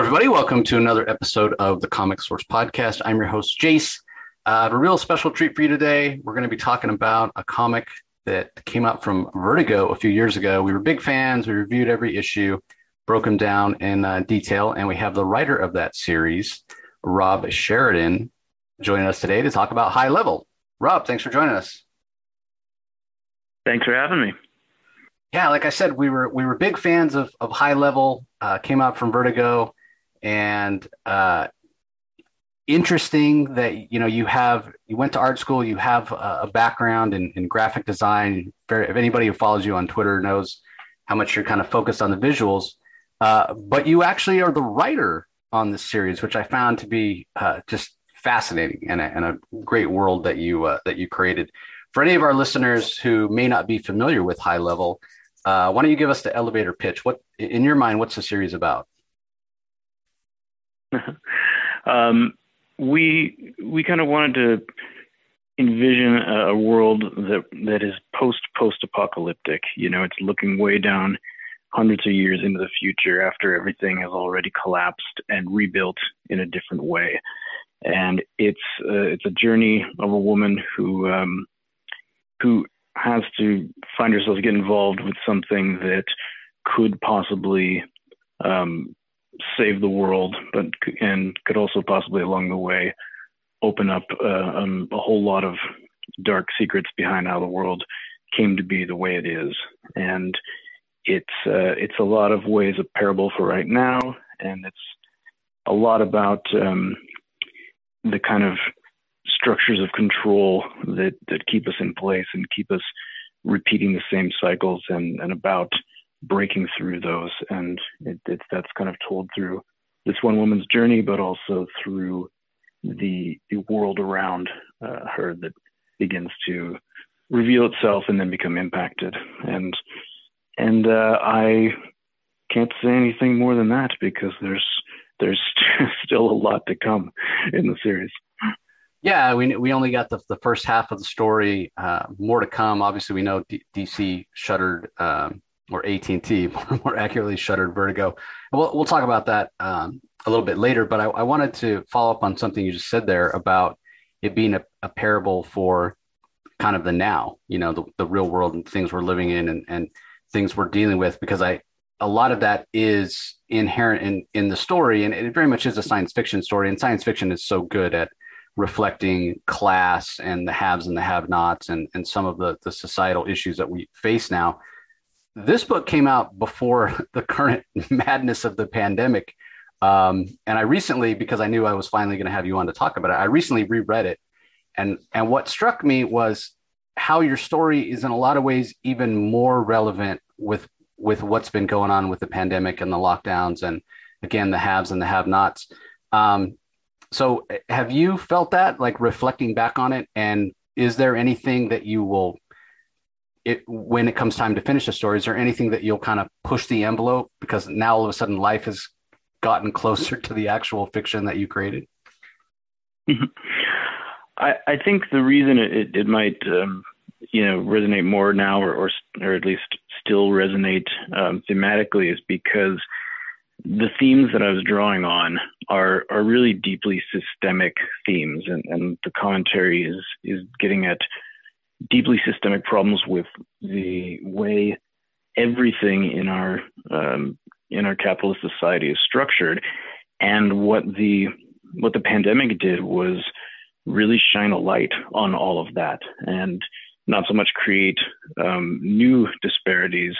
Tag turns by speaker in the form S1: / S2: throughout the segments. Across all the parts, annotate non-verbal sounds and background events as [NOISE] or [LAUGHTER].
S1: everybody. Welcome to another episode of the Comic Source Podcast. I'm your host, Jace. Uh, I have a real special treat for you today. We're going to be talking about a comic that came out from Vertigo a few years ago. We were big fans. We reviewed every issue, broke them down in uh, detail, and we have the writer of that series, Rob Sheridan, joining us today to talk about High Level. Rob, thanks for joining us.
S2: Thanks for having me.
S1: Yeah, like I said, we were we were big fans of of High Level. Uh, came out from Vertigo and uh, interesting that you know you have you went to art school you have a, background in, in, graphic design. If anybody who follows you on twitter knows how much you're kind of focused on the visuals. Uh, but you actually are the writer on this series which i found to be uh, just fascinating and a, and a, great world that you uh, that you created. For any of our listeners who may not be familiar with high level uh, why don't you give us the elevator pitch? What in your mind what's the series about [LAUGHS]
S2: um, we we kind of wanted to envision a, a world that that is post post apocalyptic. You know, it's looking way down hundreds of years into the future after everything has already collapsed and rebuilt in a different way. And it's uh, it's a journey of a woman who um, who has to find herself get involved with something that could possibly um, save the world, but and could also possibly along the way open up uh, um, a whole lot of dark secrets behind how the world came to be the way it is. And it's uh, it's a lot of ways a parable for right now, and it's a lot about um, the kind of structures of control that that keep us in place and keep us repeating the same cycles, and and about breaking through those. And it, it's that's kind of told through this one woman's journey, but also through the the world around uh, her that begins to reveal itself and then become impacted. And and uh, I can't say anything more than that because there's there's [LAUGHS] still a lot to come in the series.
S1: Yeah, we we only got the the first half of the story. Uh, more to come. Obviously, we know D- DC shuttered um, or AT&T, [LAUGHS] more accurately shuttered Vertigo. We'll, we'll talk about that um, a little bit later, but I, I, wanted to follow up on something you just said there about it being a, a parable for kind of the now, you know, the, the real world and things we're living in and, and things we're dealing with, because I, a lot of that is inherent in, in the story. And it very much is a science fiction story. And science fiction is so good at reflecting class and the haves and the have nots and, and some of the, the societal issues that we face now this book came out before [LAUGHS] the current [LAUGHS] madness of the pandemic. Um, and I recently, because I knew I was finally going to have you on to talk about it, I recently reread it. And, and what struck me was how your story is in a lot of ways even more relevant with, with what's been going on with the pandemic and the lockdowns and again, the haves and the have nots. Um, so have you felt that like reflecting back on it? And is there anything that you will it when it comes time to finish the story, is there anything that you'll kind of push the envelope because now all of a sudden life has gotten closer to the actual fiction that you created? [LAUGHS]
S2: I, I think the reason it, it might um, you know resonate more now or, or, or at least still resonate um, thematically is because the themes that I was drawing on are are really deeply systemic themes and, and the commentary is is getting at deeply systemic problems with the way everything in our um, in our capitalist society is structured, and what the what the pandemic did was really shine a light on all of that, and not so much create um, new disparities,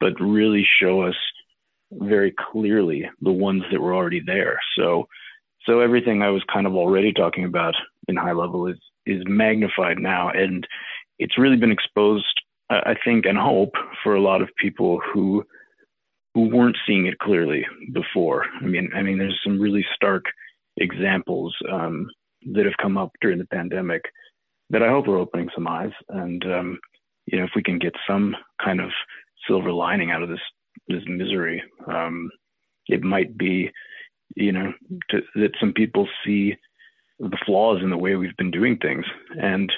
S2: but really show us very clearly the ones that were already there. So, so everything I was kind of already talking about in high level is is magnified now, and it's really been exposed, I think, and hope for a lot of people who who weren't seeing it clearly before. I mean, I mean, there's some really stark examples um, that have come up during the pandemic that I hope are opening some eyes. And um, you know, if we can get some kind of silver lining out of this this misery, um, it might be, you know, to, that some people see the flaws in the way we've been doing things. And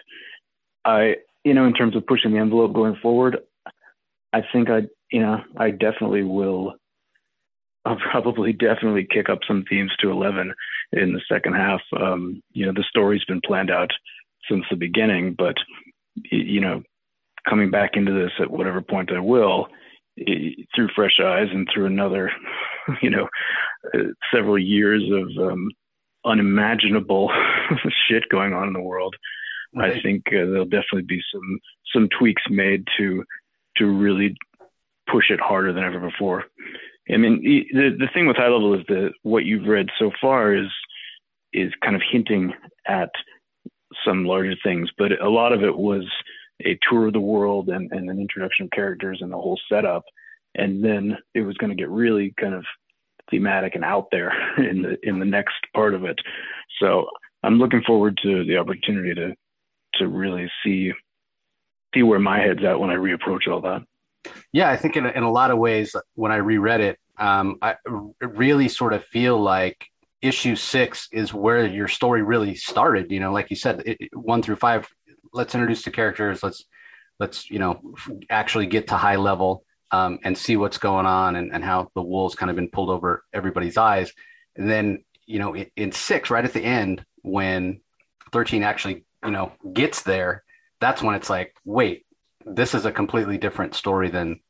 S2: I, you know, in terms of pushing the envelope going forward, I think I, you know, I definitely will I'll probably [LAUGHS] definitely kick up some themes to 11 in the second half. Um, you know, the story's been planned out since the beginning, but you know, coming back into this at whatever point I will, through fresh eyes and through another, [LAUGHS] you know, uh, several years of um, unimaginable [LAUGHS] shit going on in the world. Right. I think uh, there'll definitely be some some tweaks made to to really push it harder than ever before. I mean, the the thing with high level is that what you've read so far is is kind of hinting at some larger things, but a lot of it was a tour of the world and, and an introduction of characters and the whole setup, and then it was going to get really kind of thematic and out there [LAUGHS] in the in the next part of it. So I'm looking forward to the opportunity to to really see see where my head's at when I reapproach all that.
S1: Yeah, I think in, in a lot of ways, when I reread it, um, I really sort of feel like issue six is where your story really started. You know, like you said, it, one through five, let's introduce the characters. Let's let's you know actually get to high level um, and see what's going on and, and how the wool's kind of been pulled over everybody's eyes. And then you know in, in six, right at the end, when thirteen actually you know gets there, that's when it's like, wait, this is a completely different story than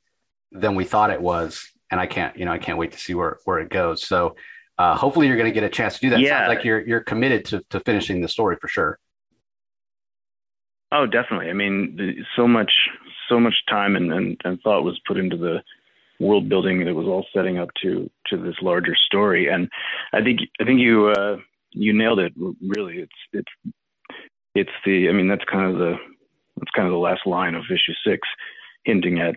S1: than we thought it was. And i can't you know i can't wait to see where where it goes. So uh, hopefully you're going to get a chance to do that. Yeah. Sounds like you're you're committed to, to finishing the story for sure.
S2: Oh definitely. I mean so much so much time and, and, and thought was put into the world building that was all setting up to to this larger story. And i think i think you uh you nailed it really. It's it's it's the i mean that's kind of the that's kind of the last line of issue six, hinting at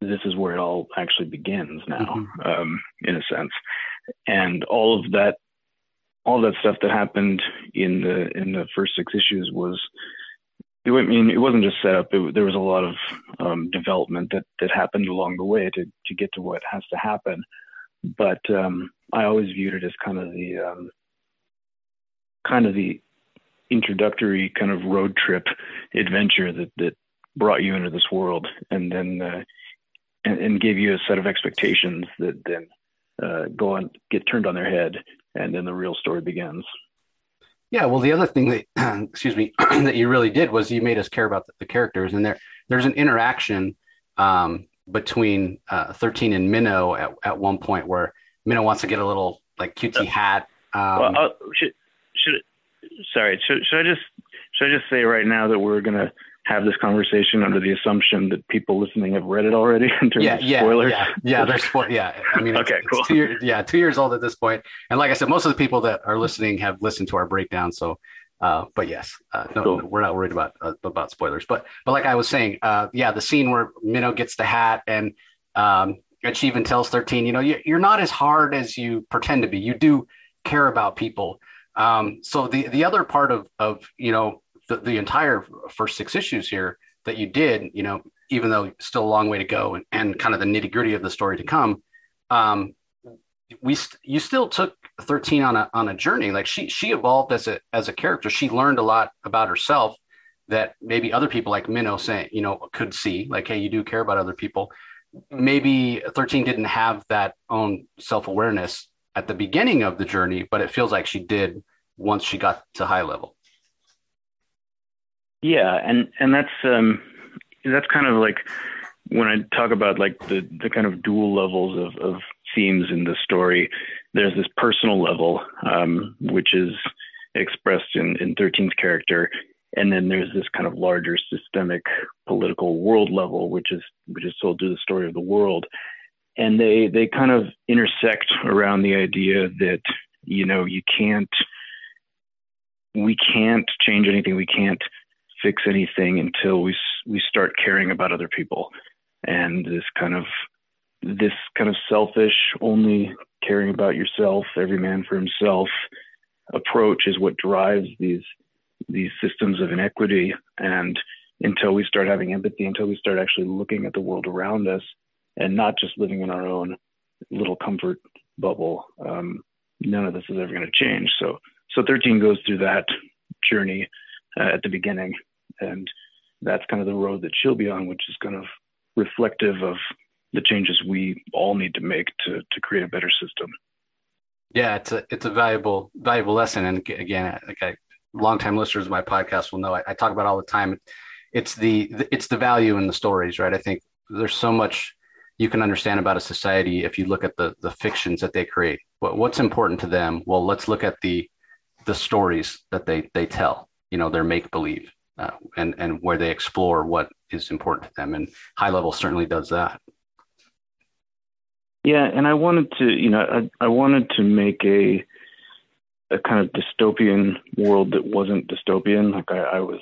S2: this is where it all actually begins now, mm-hmm. um, in a sense. And all of that, all that stuff that happened in the in the first six issues was, I mean, it wasn't just set up. It, there was a lot of um, development that that happened along the way to to get to what has to happen. But um, I always viewed it as kind of the um, kind of the introductory kind of road trip adventure that that brought you into this world, and then uh, and, and, gave you a set of expectations that then uh, go on get turned on their head, and then the real story begins.
S1: Yeah, well, the other thing that [CLEARS THROAT] excuse me [CLEARS THROAT] that you really did was you made us care about the, the characters, and there there's an interaction um, between uh, 13 and Minnow at, at one point where Minnow wants to get a little like cutesy hat. Um,
S2: well, uh, should sorry, should, should I just should I just say right now that we're gonna have this conversation under the assumption that people listening have read it already [LAUGHS] in terms
S1: yeah,
S2: of
S1: yeah,
S2: spoilers?
S1: Yeah, yeah, there's [LAUGHS] spo- yeah. I mean,
S2: okay, cool.
S1: Two years, yeah, two years old at this point, and like I said, most of the people that are listening have listened to our breakdown. So, uh, but yes, uh, no, cool. we're not worried about uh, about spoilers. But but like I was saying, uh, yeah, the scene where Minnow gets the hat and um, and she even tells thirteen, you know, you, you're not as hard as you pretend to be. You do care about people. Um, so the the other part of of you know the, the entire first six issues here that you did, you know, even though still a long way to go and, and kind of the nitty gritty of the story to come, um, we st- you still took 13 on a on a journey. Like she she evolved as a as a character. She learned a lot about herself that maybe other people like Minnow saying, you know, could see like, hey, you do care about other people. Maybe 13 didn't have that own self awareness at the beginning of the journey, but it feels like she did once she got to high level.
S2: Yeah, and and that's um, that's kind of like when I talk about like the the kind of dual levels of, of themes in the story. There's this personal level, um, which is expressed in in 13's character, and then there's this kind of larger systemic political world level, which is which is told through the story of the world and they they kind of intersect around the idea that you know you can't we can't change anything. We can't fix anything until we we start caring about other people. And this kind of this kind of selfish only caring about yourself every man for himself approach is what drives these these systems of inequity. And until we start having empathy until we start actually looking at the world around us and not just living in our own little comfort bubble. Um, none of this is ever going to change. So, so 13 goes through that journey uh, at the beginning, and that's kind of the road that she'll be on, which is kind of reflective of, the changes we all need to make to to create a better system.
S1: Yeah, it's a it's a valuable valuable lesson, and again, like I, longtime listeners of my podcast will know I, I talk about all the time. It's the it's the value in the stories, right? I think there's so much you can understand about a society if you look at the the fictions that they create. What, what's important to them? Well, let's look at the the stories that they they tell. You know, their make believe, uh, and and where they explore what is important to them. And high level certainly does that.
S2: Yeah, and I wanted to, you know, I, I wanted to make a a kind of dystopian world that wasn't dystopian. Like I, I was,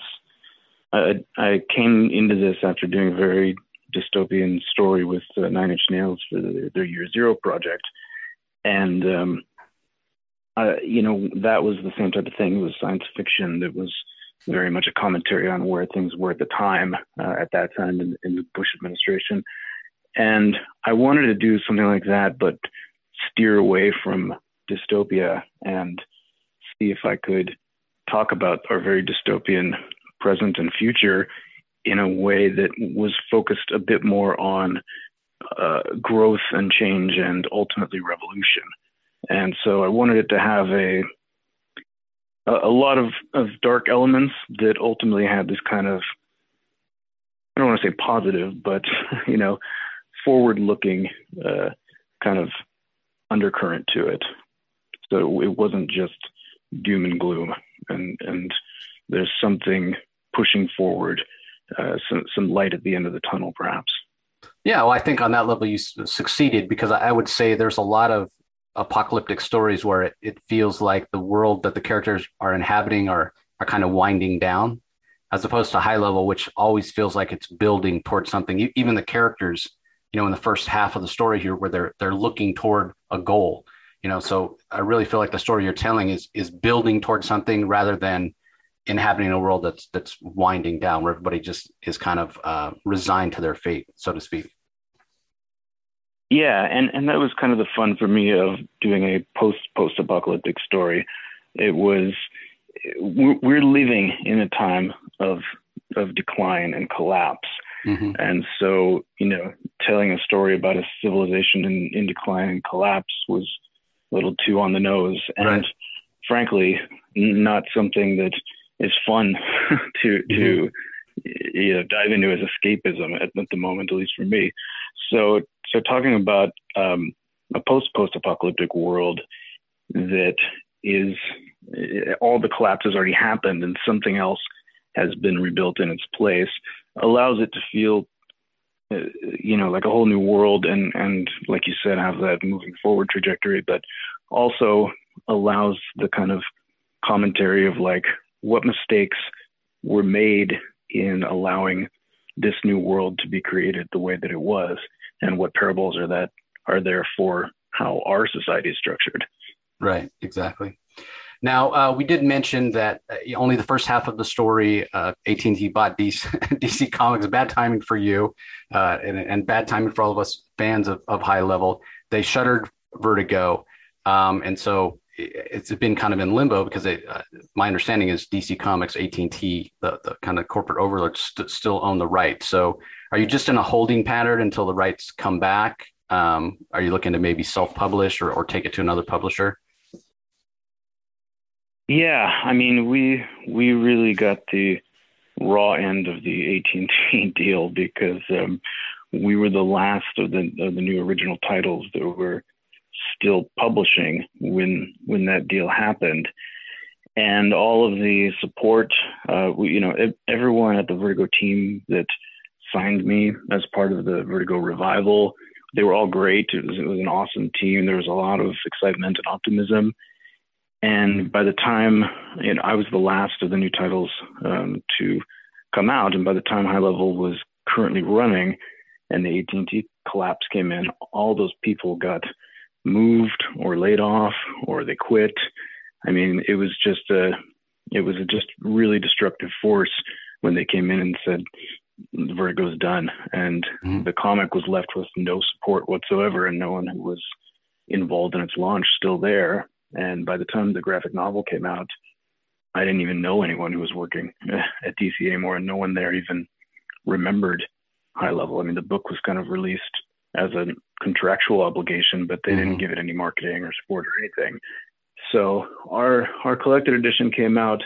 S2: I, I came into this after doing very dystopian story with uh, Nine Inch Nails for the, their Year Zero project, and um, I, you know that was the same type of thing. It was science fiction that was very much a commentary on where things were at the time, uh, at that time in, in the Bush administration, and I wanted to do something like that, but steer away from dystopia and see if I could talk about our very dystopian present and future in a way that was focused a bit more on uh, growth and change and ultimately revolution. And so I wanted it to have a a lot of, of dark elements that ultimately had this kind of I don't want to say positive, but [LAUGHS] you know, forward looking uh, kind of undercurrent to it. So it wasn't just doom and gloom, and and there's something pushing forward, uh, some some light at the end of the tunnel, perhaps.
S1: Yeah, well, I think on that level you succeeded because I would say there's a lot of apocalyptic stories where it, it feels like the world that the characters are inhabiting are are kind of winding down, as opposed to high level, which always feels like it's building towards something. Even the characters, you know, in the first half of the story here, where they're they're looking toward a goal you know so i really feel like the story you're telling is is building towards something rather than inhabiting a world that's that's winding down where everybody just is kind of uh, resigned to their fate so to speak
S2: yeah and and that was kind of the fun for me of doing a post post apocalyptic story it was we're living in a time of of decline and collapse mm-hmm. and so you know telling a story about a civilization in, in decline and collapse was a little too on the nose, and right. frankly, not something that is fun [LAUGHS] to mm-hmm. to you know dive into as escapism at, at, the moment, at least for me. So so talking about um, a post post apocalyptic world that is all the collapse has already happened and something else has been rebuilt in its place allows it to feel uh, you know, like a whole new world, and and like you said, have that moving forward trajectory, but also allows the kind of commentary of like what mistakes were made in allowing this new world to be created the way that it was, and what parables are that are there for how our society is structured.
S1: Right. Exactly. Now, uh, we did mention that uh, only the first half of the story, uh, AT&T bought DC, [LAUGHS] DC Comics. Bad timing for you, uh, and, and, bad timing for all of us fans of, of High Level. They shuttered Vertigo, um, and so it's been kind of in limbo because they, uh, my understanding is DC Comics, AT&T, the, the kind of corporate overlords st- still own the rights. So, are you just in a holding pattern until the rights come back? Um, are you looking to maybe self-publish or, or take it to another publisher?
S2: Yeah, I mean, we we really got the raw end of the AT&T [LAUGHS] deal because um, we were the last of the of the new original titles that were still publishing when when that deal happened, and all of the support, uh, we, you know, everyone at the Vertigo team that signed me as part of the Vertigo revival, they were all great. It was, it was an awesome team. There was a lot of excitement and optimism and by the time you know, I was the last of the new titles um, to come out, and by the time High Level was currently running, and the AT&T collapse came in, all those people got moved or laid off or they quit. I mean, it was just a, it was a just really destructive force when they came in and said the Vertigo's done, and mm-hmm. the comic was left with no support whatsoever, and no one who was involved in its launch still there. And by the time the graphic novel came out, I didn't even know anyone who was working [LAUGHS] at DC anymore, and no one there even remembered High Level. I mean, the book was kind of released as a contractual obligation, but they mm-hmm. didn't give it any marketing or support or anything. So our our collected edition came out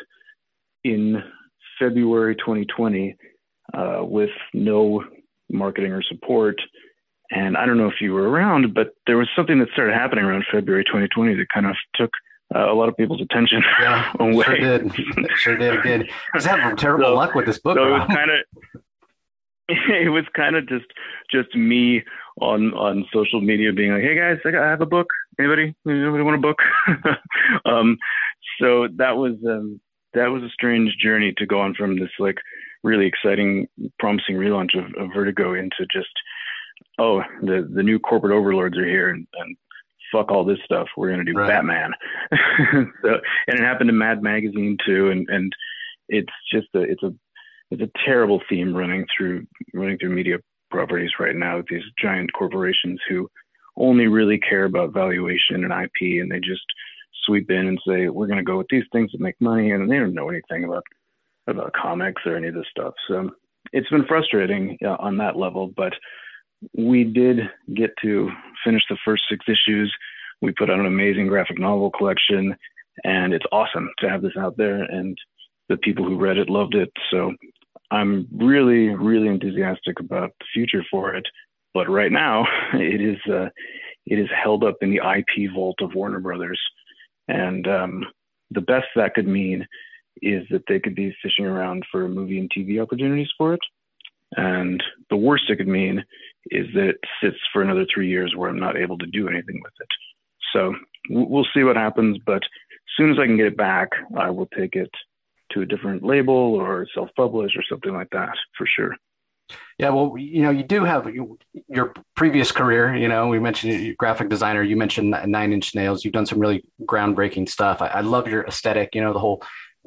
S2: in February 2020 uh, with no marketing or support. And I don't know if you were around, but there was something that started happening around February 2020 that kind of took uh, a lot of people's attention
S1: yeah, [LAUGHS] away. Sure did. sure did. Did. Just having terrible so, luck with this book.
S2: So it was kind of [LAUGHS] it was kind of just just me on on social media being like, hey guys, I, got, I have a book. Anybody? Anybody want a book? [LAUGHS] um, so that was um, that was a strange journey to go on from this like really exciting, promising relaunch of, of Vertigo into just oh the the new corporate overlords are here and, and fuck all this stuff. We're gonna do right. Batman. [LAUGHS] so and it happened to Mad Magazine too, and and it's just a it's a it's a terrible theme running through running through media properties right now with these giant corporations who only really care about valuation and IP, and they just sweep in and say we're going to go with these things that make money, and they don't know anything about about comics or any of this stuff. So it's been frustrating uh, on that level, but we did get to finish the first six issues. We put out an amazing graphic novel collection, and it's awesome to have this out there. And the people who read it loved it. So I'm really, really enthusiastic about the future for it. But right now, [LAUGHS] it is uh, it is held up in the IP vault of Warner Brothers, and um, the best that could mean is that they could be fishing around for movie and TV opportunities for it. And the worst it could mean is that it sits for another three years where I'm not able to do anything with it. So we'll see what happens. But as soon as I can get it back, I will take it to a different label or self-publish or something like that for sure.
S1: Yeah, well, you know, you do have your previous career. You know, we mentioned graphic designer. You mentioned Nine Inch Nails. You've done some really groundbreaking stuff. I, I love your aesthetic. You know, the whole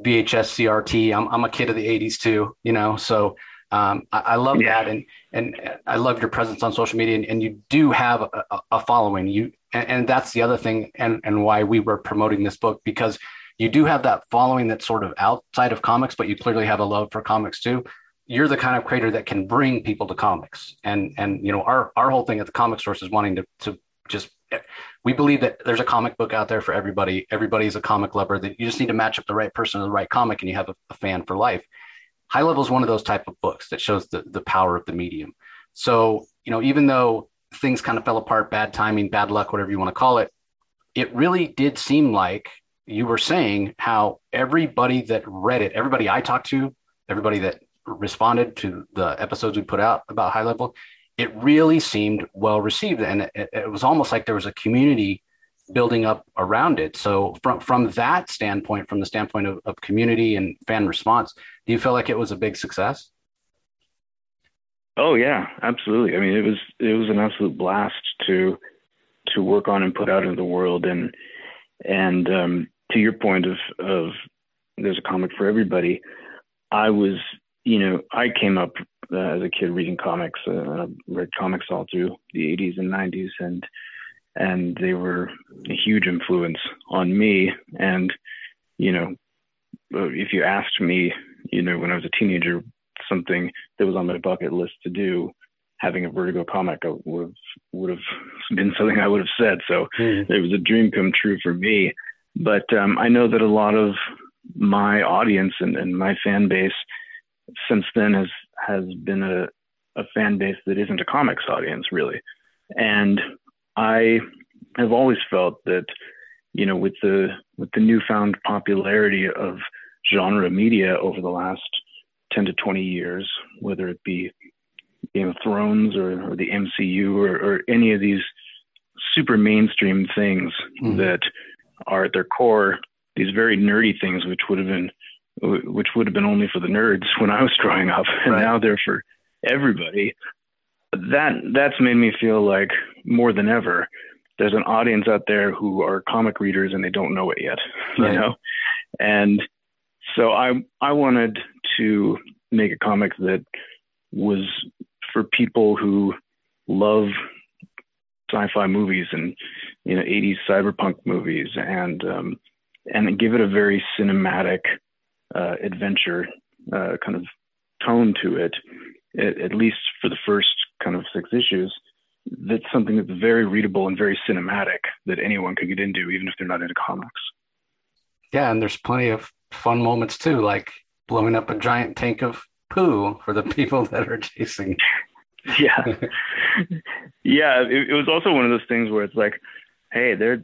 S1: VHS CRT. I'm I'm a kid of the '80s too. You know, so um, I, I, love yeah. that, and and I love your presence on social media, and, and you do have a, a following. You and, and, that's the other thing, and and why we were promoting this book because you do have that following that's sort of outside of comics, but you clearly have a love for comics too. You're the kind of creator that can bring people to comics, and and you know our our whole thing at the comic source is wanting to to just we believe that there's a comic book out there for everybody. Everybody's a comic lover. That you just need to match up the right person to the right comic, and you have a, a fan for life. High Level is one of those type of books that shows the the power of the medium. So you know, even though things kind of fell apart, bad timing, bad luck, whatever you want to call it, it really did seem like you were saying how everybody that read it, everybody I talked to, everybody that responded to the episodes we put out about high level, it really seemed well received, and it, it was almost like there was a community building up around it. So from from that standpoint, from the standpoint of, of community and fan response, do you feel like it was a big success?
S2: Oh yeah, absolutely. I mean, it was it was an absolute blast to to work on and put out into the world, and and um, to your point of of there's a comic for everybody. I was, you know, I came up uh, as a kid reading comics. Uh, I read comics all through the 80s and 90s, and and they were a huge influence on me. And you know, uh, if you asked me, you know, when I was a teenager, something that was on my bucket list to do, having a Vertigo comic would have would have [LAUGHS] been something I would have said. So mm. it was a dream come true for me. But um, I know that a lot of my audience and, and my fan base since then has has been a, a fan base that isn't a comics audience really. And I have always felt that, you know, with the with the newfound popularity of genre media over the last 10 to 20 years, whether it be Game of Thrones or, or the MCU or, or, any of these super mainstream things mm-hmm. that are at their core these very nerdy things, which would have been which would have been only for the nerds when I was growing up, and right. now they're for everybody. That that's made me feel like more than ever, there's an audience out there who are comic readers and they don't know it yet, right. you know. And so I I wanted to make a comic that was for people who love sci-fi movies and you know 80s cyberpunk movies and um, and give it a very cinematic uh, adventure uh, kind of tone to it at, at, least for the first kind of six issues that's something that's very readable and very cinematic that anyone could get into, even if they're not into comics.
S1: Yeah, and there's plenty of fun moments too, like blowing up a giant tank of poo for the people [LAUGHS] that are chasing. [LAUGHS]
S2: Yeah, [LAUGHS] yeah. It, it, was also one of those things where it's like, hey, they're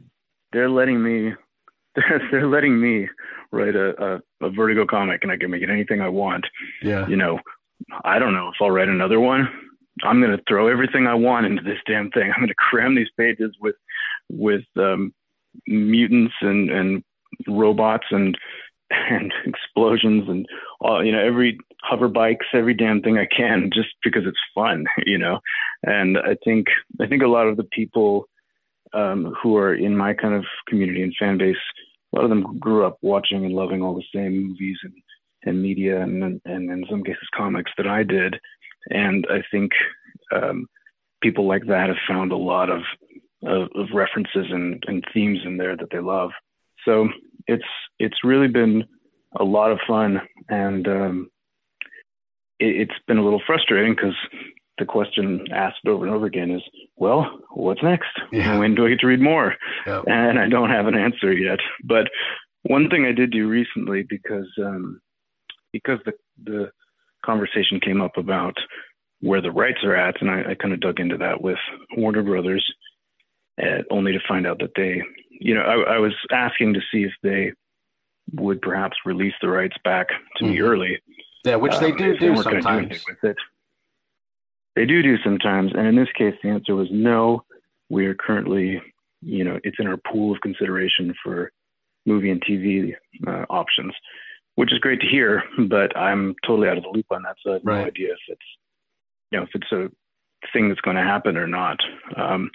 S2: they're letting me [LAUGHS] they're, they're letting me write a, a, a Vertigo comic, and I can make it anything I want.
S1: Yeah,
S2: you know, I don't know if I'll write another one. I'm going to throw everything I want into this damn thing. I'm going to cram these pages with with um, mutants and and robots and [LAUGHS] and explosions and all you know every hover bikes every damn thing i can just because it's fun [LAUGHS] you know? And i think i think a lot of the people um, who are in my kind of community and fan base a lot of them grew up watching and loving all the same movies and, and media and, and in some cases comics that i did. And i think um, people like that have found a lot of of, of references and, and themes in there that they love. So it's it's really been a lot of fun, and um, it, has been a little frustrating because the question asked over and over again is, "Well, what's next? Yeah. When do I get to read more?" Yep. And I don't have an answer yet. But one thing I did do recently, because um, because the the conversation came up about where the rights are at, and I, I kind of dug into that with Warner Brothers, uh, only to find out that they you know, I, I, was asking to see if they would perhaps release the rights back to mm-hmm. me early.
S1: Yeah, which they um, do do sometimes. Do.
S2: They do do sometimes, and in this case, the answer was no. We are currently, you know, it's in our pool of consideration for movie and TV uh, options, which is great to hear. But I'm totally out of the loop on that, so I have right. no idea if it's, you know, if it's a thing that's going to happen or not. Um,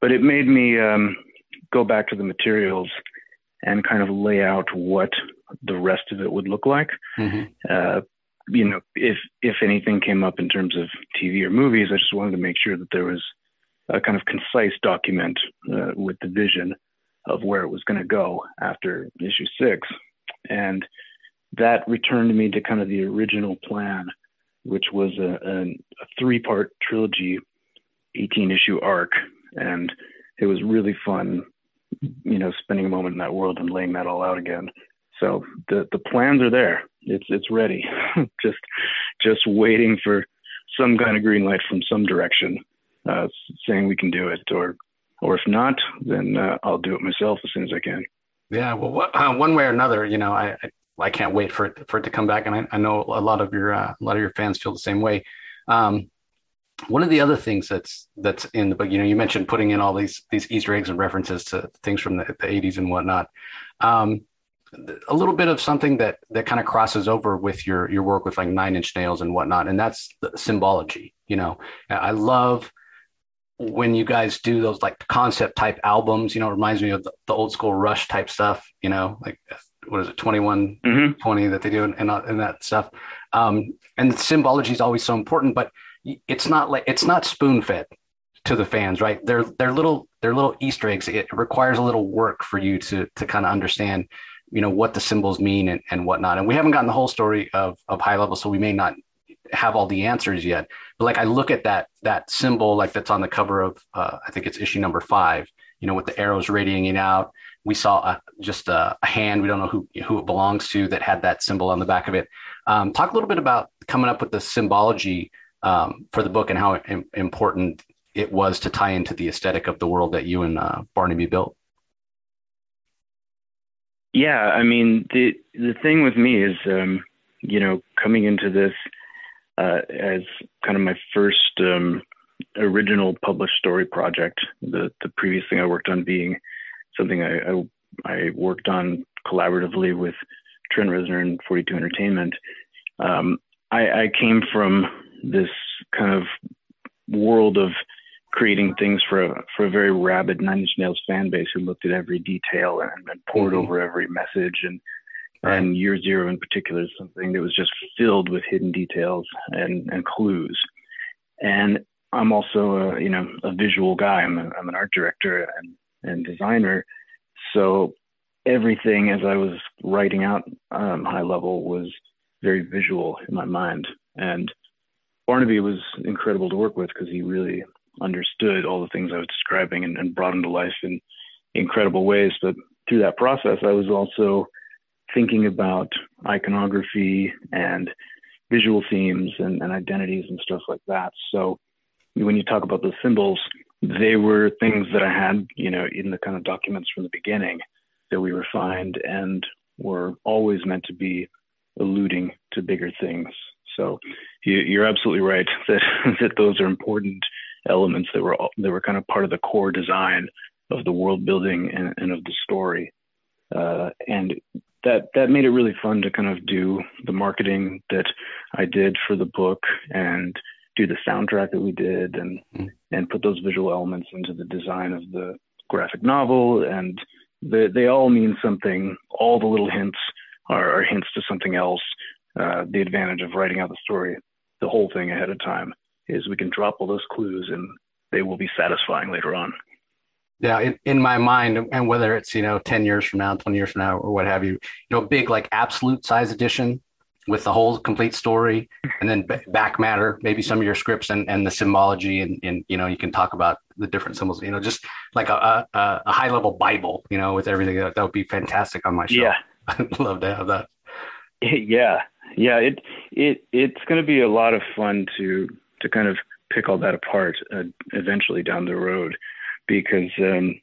S2: but it made me um, go back to the materials and kind of lay out what the rest of it would look like. Mm-hmm. Uh, you know, if if anything came up in terms of TV or movies, I just wanted to make sure that there was a kind of concise document uh, with the vision of where it was going to go after issue six, and that returned me to kind of the original plan, which was a, a, a three-part trilogy, 18 issue arc, and it was really fun you know, spending a moment in that world and laying that all out again. So the the plans are there. It's it's ready. [LAUGHS] just just waiting for some kind of green light from some direction, uh, saying we can do it, or or if not, then uh, I'll do it myself as soon as I can.
S1: Yeah, well, what, uh, one way or another, you know, I, I, can't wait for it for it to come back, and I, I know a lot of your uh, a lot of your fans feel the same way. Um, one of the other things that's that's in the book, you know, you mentioned putting in all these these Easter eggs and references to things from the, the 80s and whatnot. Um, a little bit of something that that kind of crosses over with your your work with like Nine Inch Nails and whatnot, and that's the symbology. You know, I love when you guys do those like concept type albums. You know, it reminds me of the, the old school Rush type stuff. You know, like what is it, 21, mm-hmm. 20 that they do and, and, and that stuff. Um, and symbology is always so important, but it's not like it's not spoon fed to the fans, right? They're they're little they're little Easter eggs. It requires a little work for you to to kind of understand, you know, what the symbols mean and, and whatnot. And we haven't gotten the whole story of of high level, so we may not have all the answers yet. But like I look at that that symbol like that's on the cover of uh, I think it's issue number five. You know, with the arrows radiating out. We saw a, just a, a, hand. We don't know who who it belongs to that had that symbol on the back of it. Um, talk a little bit about coming up with the symbology um, for the book and how Im- important it was to tie into the aesthetic of the world that you and uh, Barnaby built.
S2: Yeah, I mean the the thing with me is, um, you know, coming into this uh, as kind of my first um, original published story project. The the previous thing I worked on being something I I, I worked on collaboratively with Trent Reznor and 42 Entertainment. Um, I, I came from this kind of world of creating things for a, for a very rabid Nine Inch Nails fan base who looked at every detail and, and poured mm-hmm. over every message and right. and Year Zero in particular is something that was just filled with hidden details and, and clues. And I'm also a you know a visual guy. I'm a, I'm an art director and and designer. So everything as I was writing out um, high level was very visual in my mind and Barnaby was incredible to work with because he really understood all the things I was describing and, and brought them to life in incredible ways. But through that process, I was also thinking about iconography and visual themes and, and identities and stuff like that. So when you talk about the symbols, they were things that I had, you know, in the kind of documents from the beginning that we refined and were always meant to be alluding to bigger things. So you, are absolutely right [LAUGHS] that that those are important elements that were that were kind of part of the core design of the world building and, and of the story. Uh, and that that made it really fun to kind of do the marketing that I did for the book and do the soundtrack that we did and mm. and put those visual elements into the design of the graphic novel and they, they all mean something all the little hints are, are hints to something else uh, the advantage of writing out the story the whole thing ahead of time is we can drop all those clues and they will be satisfying later on.
S1: Yeah in, in my mind and whether it's you know 10 years from now 20 years from now or what have you you know big like absolute size edition with the whole complete story and then b- back matter maybe some of your scripts and, and the symbology and, and you know you can talk about the different symbols you know just like a, a, a high level bible you know with everything that, that would be fantastic on my show.
S2: Yeah. [LAUGHS]
S1: I'd love to have that. [LAUGHS]
S2: Yeah yeah it it it's going to be a lot of fun to to kind of pick all that apart uh, eventually down the road because um,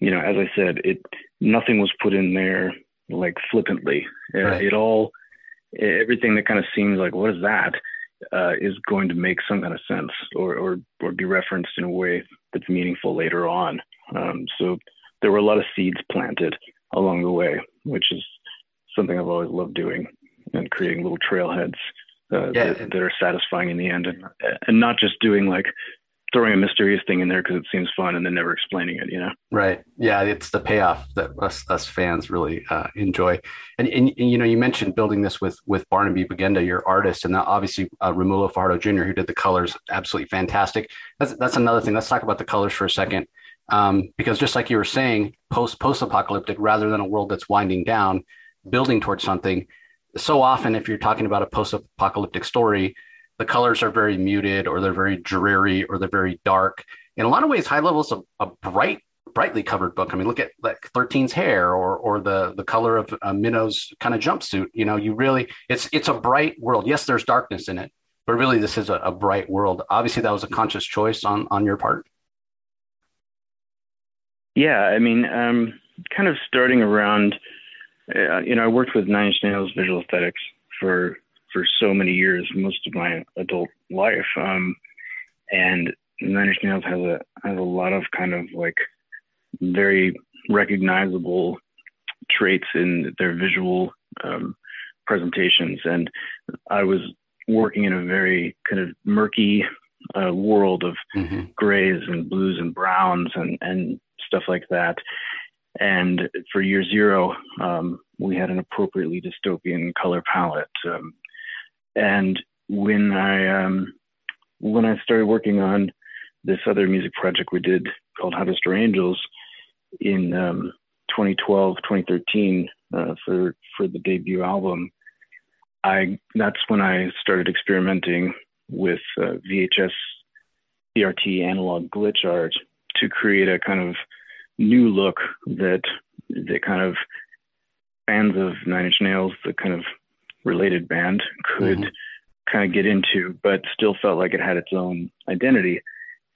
S2: you know, as I said, it nothing was put in there like flippantly. Right. It, all everything that kind of seems like what is that uh, is going to make some kind of sense or, or or be referenced in a way that's meaningful later on. Um, so there were a lot of seeds planted along the way, which is something I've always loved doing and creating little trailheads uh, yeah. that, that, are satisfying in the end and, and not just doing like throwing a mysterious thing in there because it seems fun and then never explaining it you know
S1: right yeah it's the payoff that us us fans really uh, enjoy and, and, and, you know you mentioned building this with with barnaby bagenda your artist and obviously uh, Romulo Fajardo Jr. who did the colors absolutely fantastic that's that's another thing let's talk about the colors for a second um, because just like you were saying post post apocalyptic rather than a world that's winding down building towards something so often if you're talking about a post apocalyptic story the colors are very muted or they're very dreary or they're very dark. In a lot of ways, High levels of a, a bright, brightly covered book. I mean, look at like 13's hair or or the the color of uh, Minnow's kind of jumpsuit. You know, you really it's it's a bright world. Yes, there's darkness in it, but really this is a, a bright world. Obviously, that was a conscious choice on on your part.
S2: Yeah, I mean, um, kind of starting around, uh, you know, I worked with Nine Inch Nails visual aesthetics for for so many years, most of my adult life. Um, and Nine Inch Nails has a has a lot of kind of like very recognizable traits in their visual um, presentations. And I was working in a very kind of murky uh, world of mm-hmm. grays and blues and browns and and stuff like that. And for year zero, um, we had an appropriately dystopian color palette. Um, and when I um, when I started working on this other music project we did called How to Destroy Angels in um, 2012, 2013 uh, for for the debut album, I that's when I started experimenting with uh, VHS CRT analog glitch art to create a kind of new look that that kind of fans of Nine Inch Nails, the kind of related band could mm-hmm. kind of get into, but still felt like it had its own identity.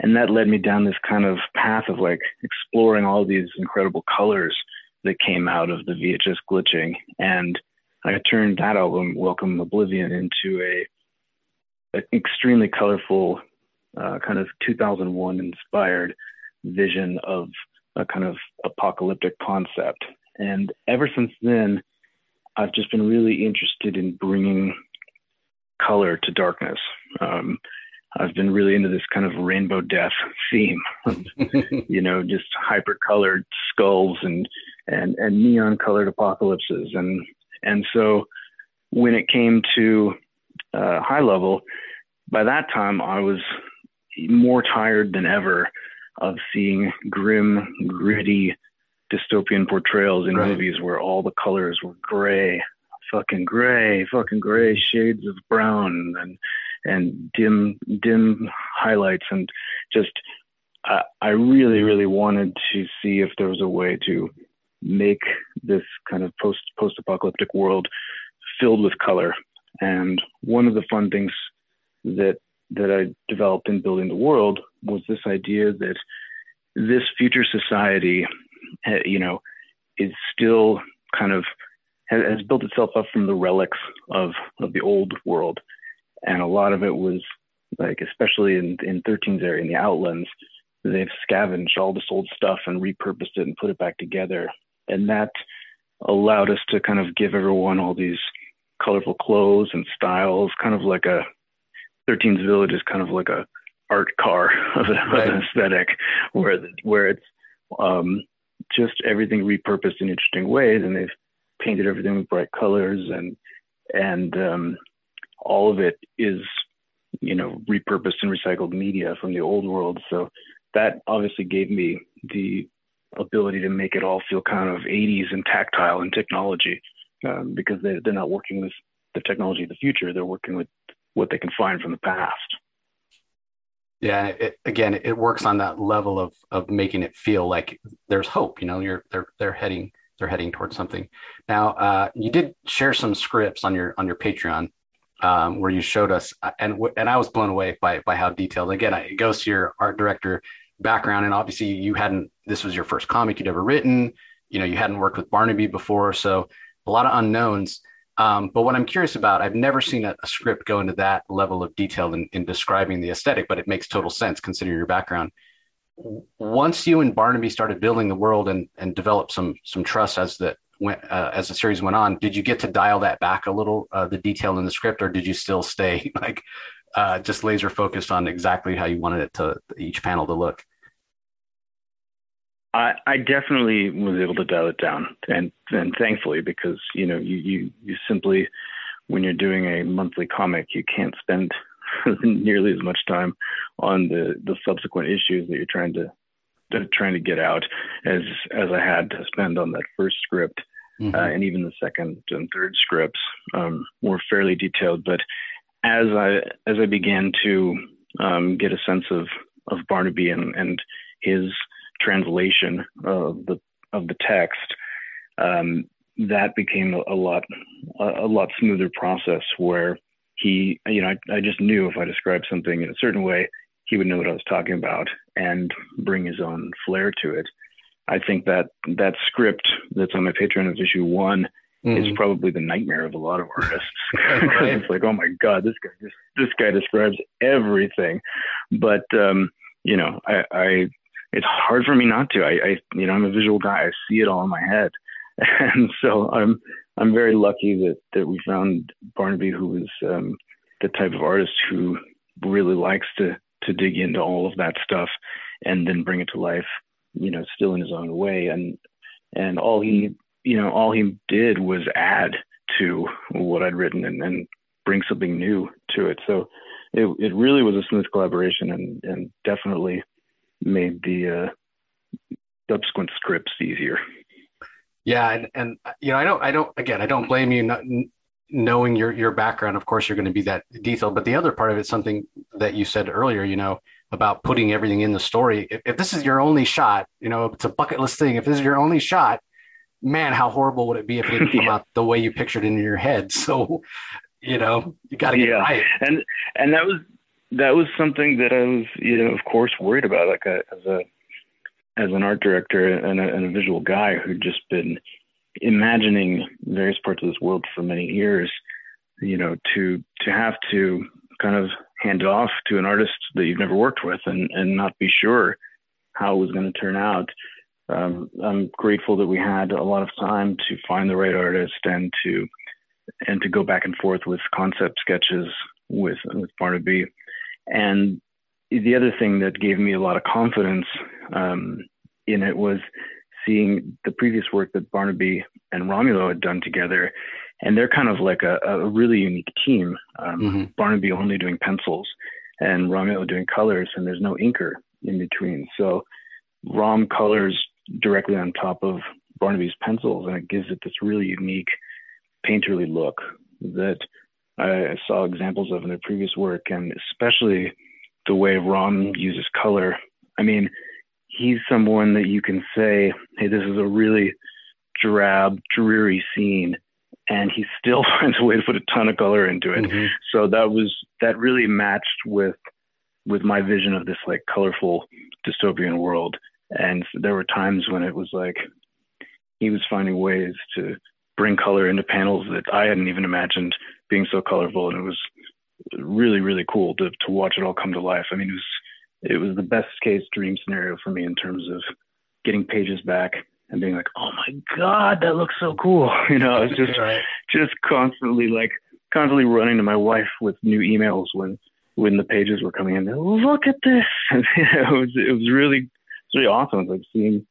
S2: And that led me down this kind of path of like exploring all these incredible colors that came out of the VHS glitching. And I turned that album, Welcome Oblivion, into a an extremely colorful, uh, kind of 2001 inspired vision of a kind of apocalyptic concept. And ever since then, I've just been really interested in bringing color to darkness. Um, I've been really into this kind of rainbow death [LAUGHS] theme, [LAUGHS] you know, just hyper colored skulls and, and, and neon colored apocalypses. And, and so when it came to uh, high level, by that time I was more tired than ever of seeing grim, gritty, dystopian portrayals in right. movies where all the colors were gray, fucking gray, fucking gray shades of brown, and and dim dim highlights and just I, I really really wanted to see if there was a way to make this kind of post post apocalyptic world filled with color. And one of the fun things that that I developed in building the world was this idea that this future society, eh, you know, is still kind of has, built itself up from the relics of of the old world, and a lot of it was like, especially in in 13's area in the Outlands, they've scavenged all this old stuff and repurposed it and put it back together, and that allowed us to kind of give everyone all these colorful clothes and styles, kind of like a 13's Village is kind of like a art car [LAUGHS] of, a, right. an aesthetic, where where it's um, just everything repurposed in interesting ways, and they've painted everything with bright colors, and and um, all of it is you know repurposed and recycled media from the old world. So that obviously gave me the ability to make it all feel kind of 80s and tactile and technology um, because they, they're not working with the technology of the future. They're working with what they can find from the past.
S1: Yeah, it, again, it works on that level of of making it feel like there's hope. You know, you're they're they're heading they're heading towards something. Now, uh, you did share some scripts on your on your Patreon um, where you showed us, uh, and and I was blown away by by how detailed. Again, it goes to your art director background, and obviously you hadn't. This was your first comic you'd ever written. You know, you hadn't worked with Barnaby before, so a lot of unknowns. Um, but what I'm curious about, I've never seen a, a script go into that level of detail in, in, describing the aesthetic, but it makes total sense considering your background. Once you and Barnaby started building the world and, and developed some some trust as the went uh, as the series went on, did you get to dial that back a little, uh, the detail in the script, or did you still stay [LAUGHS] like uh, just laser focused on exactly how you wanted it to each panel to look?
S2: I, I definitely was able to dial it down, and and thankfully because you know you you you simply when you're doing a monthly comic you can't spend [LAUGHS] nearly as much time on the the subsequent issues that you're trying to, to trying to get out as as I had to spend on that first script. Mm-hmm. Uh, and even the second and third scripts um, were fairly detailed. But as I as I began to um, get a sense of of Barnaby and and his translation of the of the text, um, that became a, a lot a, a, lot smoother process where he you know I, I just knew if I described something in a certain way he would know what I was talking about and bring his own flair to it. I think that that script that's on my Patreon of issue one mm-hmm. is probably the nightmare of a lot of artists. [LAUGHS] [LAUGHS] it's like, oh my god, this guy this, this guy describes everything. But um, you know, I, I it's hard for me not to. I, I, you know, I'm a visual guy. I see it all in my head, [LAUGHS] and so I'm I'm very lucky that that we found Barnaby, who is um, the type of artist who really likes to to dig into all of that stuff and then bring it to life. You know, still in his own way, and and all he you know all he did was add to what I'd written and, and bring something new to it. So it it really was a smooth collaboration and and definitely made the uh, subsequent scripts easier.
S1: Yeah, and, and you know, I don't, I don't, again, I don't blame you not knowing your your background. Of course, you're going to be that detailed, but the other part of it, something that you said earlier, you know, about putting everything in the story. If, if this is your only shot, you know, it's a bucket list thing. If this is your only shot, man, how horrible would it be if it didn't come [LAUGHS] yeah. out the way you pictured it in your head? [LAUGHS] So, you know, you got to get yeah. right.
S2: And and that was that was something that I was, you know, of course, worried about. Like a, as a as an art director and a, and a visual guy who'd just been imagining various parts of this world for many years, you know, to to have to kind of hand it off to an artist that you've never worked with and and not be sure how it was going to turn out. Um, I'm grateful that we had a lot of time to find the right artist and to and to go back and forth with concept sketches with with Barnaby and the other thing that gave me a lot of confidence um, in it was seeing the previous work that Barnaby and Romulo had done together. And they're kind of like a, a really unique team. Um, mm-hmm. Barnaby only doing pencils and Romulo doing colors, and there's no inker in between. So Rom colors directly on top of Barnaby's pencils, and it gives it this really unique painterly look that I saw examples of in their previous work, and especially the way Ram uses color. I mean, he's someone that you can say, hey, this is a really drab, dreary scene, and he still [LAUGHS] finds a way to put a ton of color into it. Mm-hmm. So that was that really matched with with my vision of this like colorful dystopian world. And there were times when it was like he was finding ways to bring color into panels that I hadn't even imagined being so colorful, and it was really really cool to to watch it all come to life. I mean, it was it was the best case dream scenario for me in terms of getting pages back and being like, oh my god, that looks so cool. [LAUGHS] You know, I was just right. just constantly like constantly running to my wife with new emails when when the pages were coming in. Look at this. [LAUGHS] And, you know, it was it was really it's really awesome. It's like seeing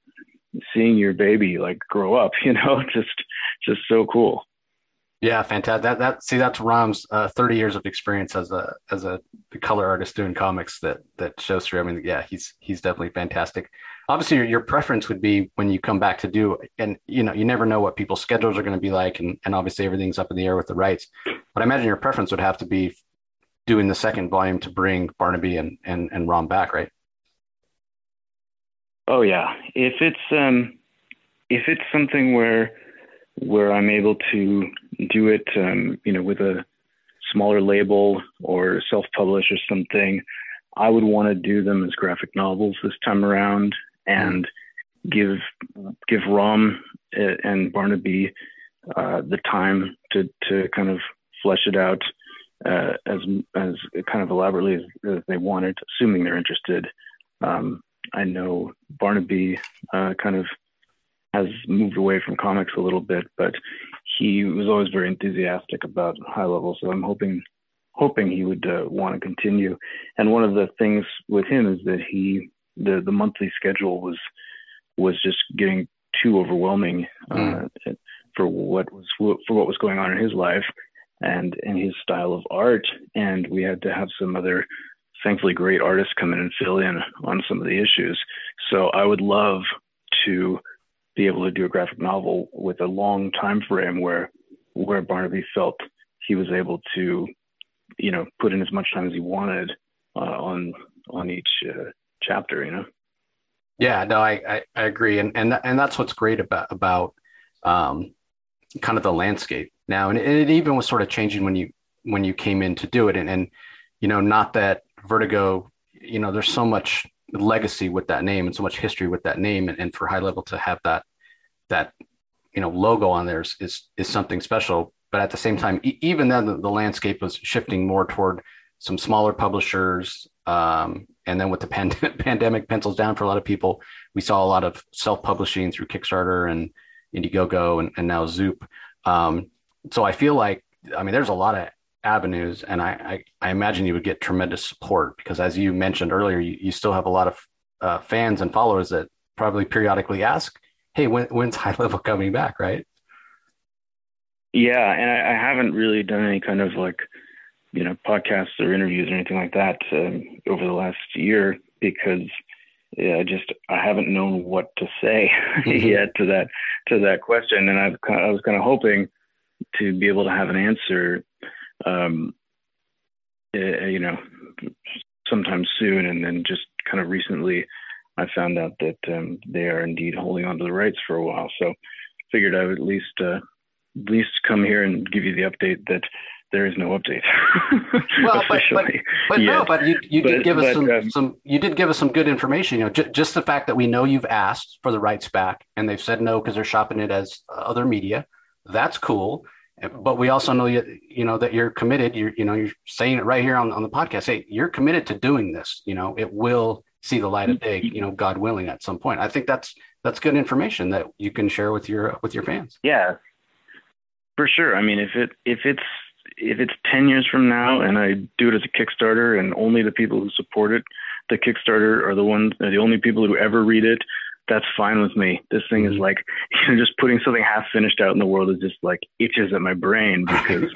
S2: seeing your baby like grow up. [LAUGHS] You know, just just so cool.
S1: Yeah, fantastic. That that see that's Ram's uh, 30 years of experience as a as a color artist doing comics that that shows through. I mean, yeah, he's he's definitely fantastic. Obviously, your, your preference would be when you come back to do, and you know, you never know what people's schedules are going to be like, and and obviously everything's up in the air with the rights. But I imagine your preference would have to be doing the second volume to bring Barnaby and and and Ram back, right?
S2: Oh yeah, if it's um, if it's something where where I'm able to do it, um, you know, with a smaller label or self-publish or something, I would want to do them as graphic novels this time around and give give Ram uh, and Barnaby uh, the time to to kind of flesh it out uh, as as kind of elaborately as, as, they wanted, assuming they're interested. Um, I know Barnaby uh, kind of has moved away from comics a little bit, but he was always very enthusiastic about high level. So I'm hoping hoping he would uh, want to continue. And one of the things with him is that he the the monthly schedule was was just getting too overwhelming uh, mm. for what was for what was going on in his life and in his style of art. And we had to have some other thankfully great artists come in and fill in on some of the issues. So I would love to be able to do a graphic novel with a long time frame where where Barnaby felt he was able to, you know, put in as much time as he wanted uh, on on each uh, chapter. You know.
S1: Yeah, no, I, I, I agree, and and and that's what's great about about um, kind of the landscape now, and it, it, even was sort of changing when you when you came in to do it, and and you know, not that Vertigo, you know, there's so much legacy with that name and so much history with that name and, and for high level to have that that you know logo on there is is, is something special. But at the same time e- even then the, the, landscape was shifting more toward some smaller publishers um, and then with the pand- [LAUGHS] pandemic pencils down for a lot of people we saw a lot of self-publishing through kickstarter and indiegogo and, and now zoop. Um, so i feel like i mean there's a lot of avenues and I, I, I imagine you would get tremendous support because as you mentioned earlier you, you still have a lot of uh, fans and followers that probably periodically ask hey when, when's [LAUGHS] high level coming back? Right?
S2: Yeah and I, I, haven't really done any kind of like you know podcasts or interviews or anything like that um, over the last year because yeah, I just I haven't known what to say [LAUGHS] mm-hmm. yet to that to that question, and I've I was kind of hoping to be able to have an answer um, uh, you know, sometime soon. And then just kind of recently, I found out that um, they are indeed holding on to the rights for a while. So figured I would at least uh, at least come here and give you the update that there is no update. [LAUGHS]
S1: well, but but, but no, but you, you but, did give us some, um, some you did give us some good information. You know, j- just the fact that we know you've asked for the rights back and they've said no because they're shopping it as other media. That's cool but we also know you, you know that you're committed. You're you know you're saying it right here on, on the podcast. Hey you're committed to doing this. You know it will see the light of day you know god willing at some point. I think that's that's good information that you can share with your with your fans.
S2: Yeah. For sure. I mean if it if it's if it's 10 years from now and i do it as a kickstarter and only the people who support it the kickstarter are the ones are the only people who ever read it that's fine with me. This thing is mm-hmm. like, [LAUGHS] you know, just putting something half finished out in the world is just like itches at my brain [LAUGHS] because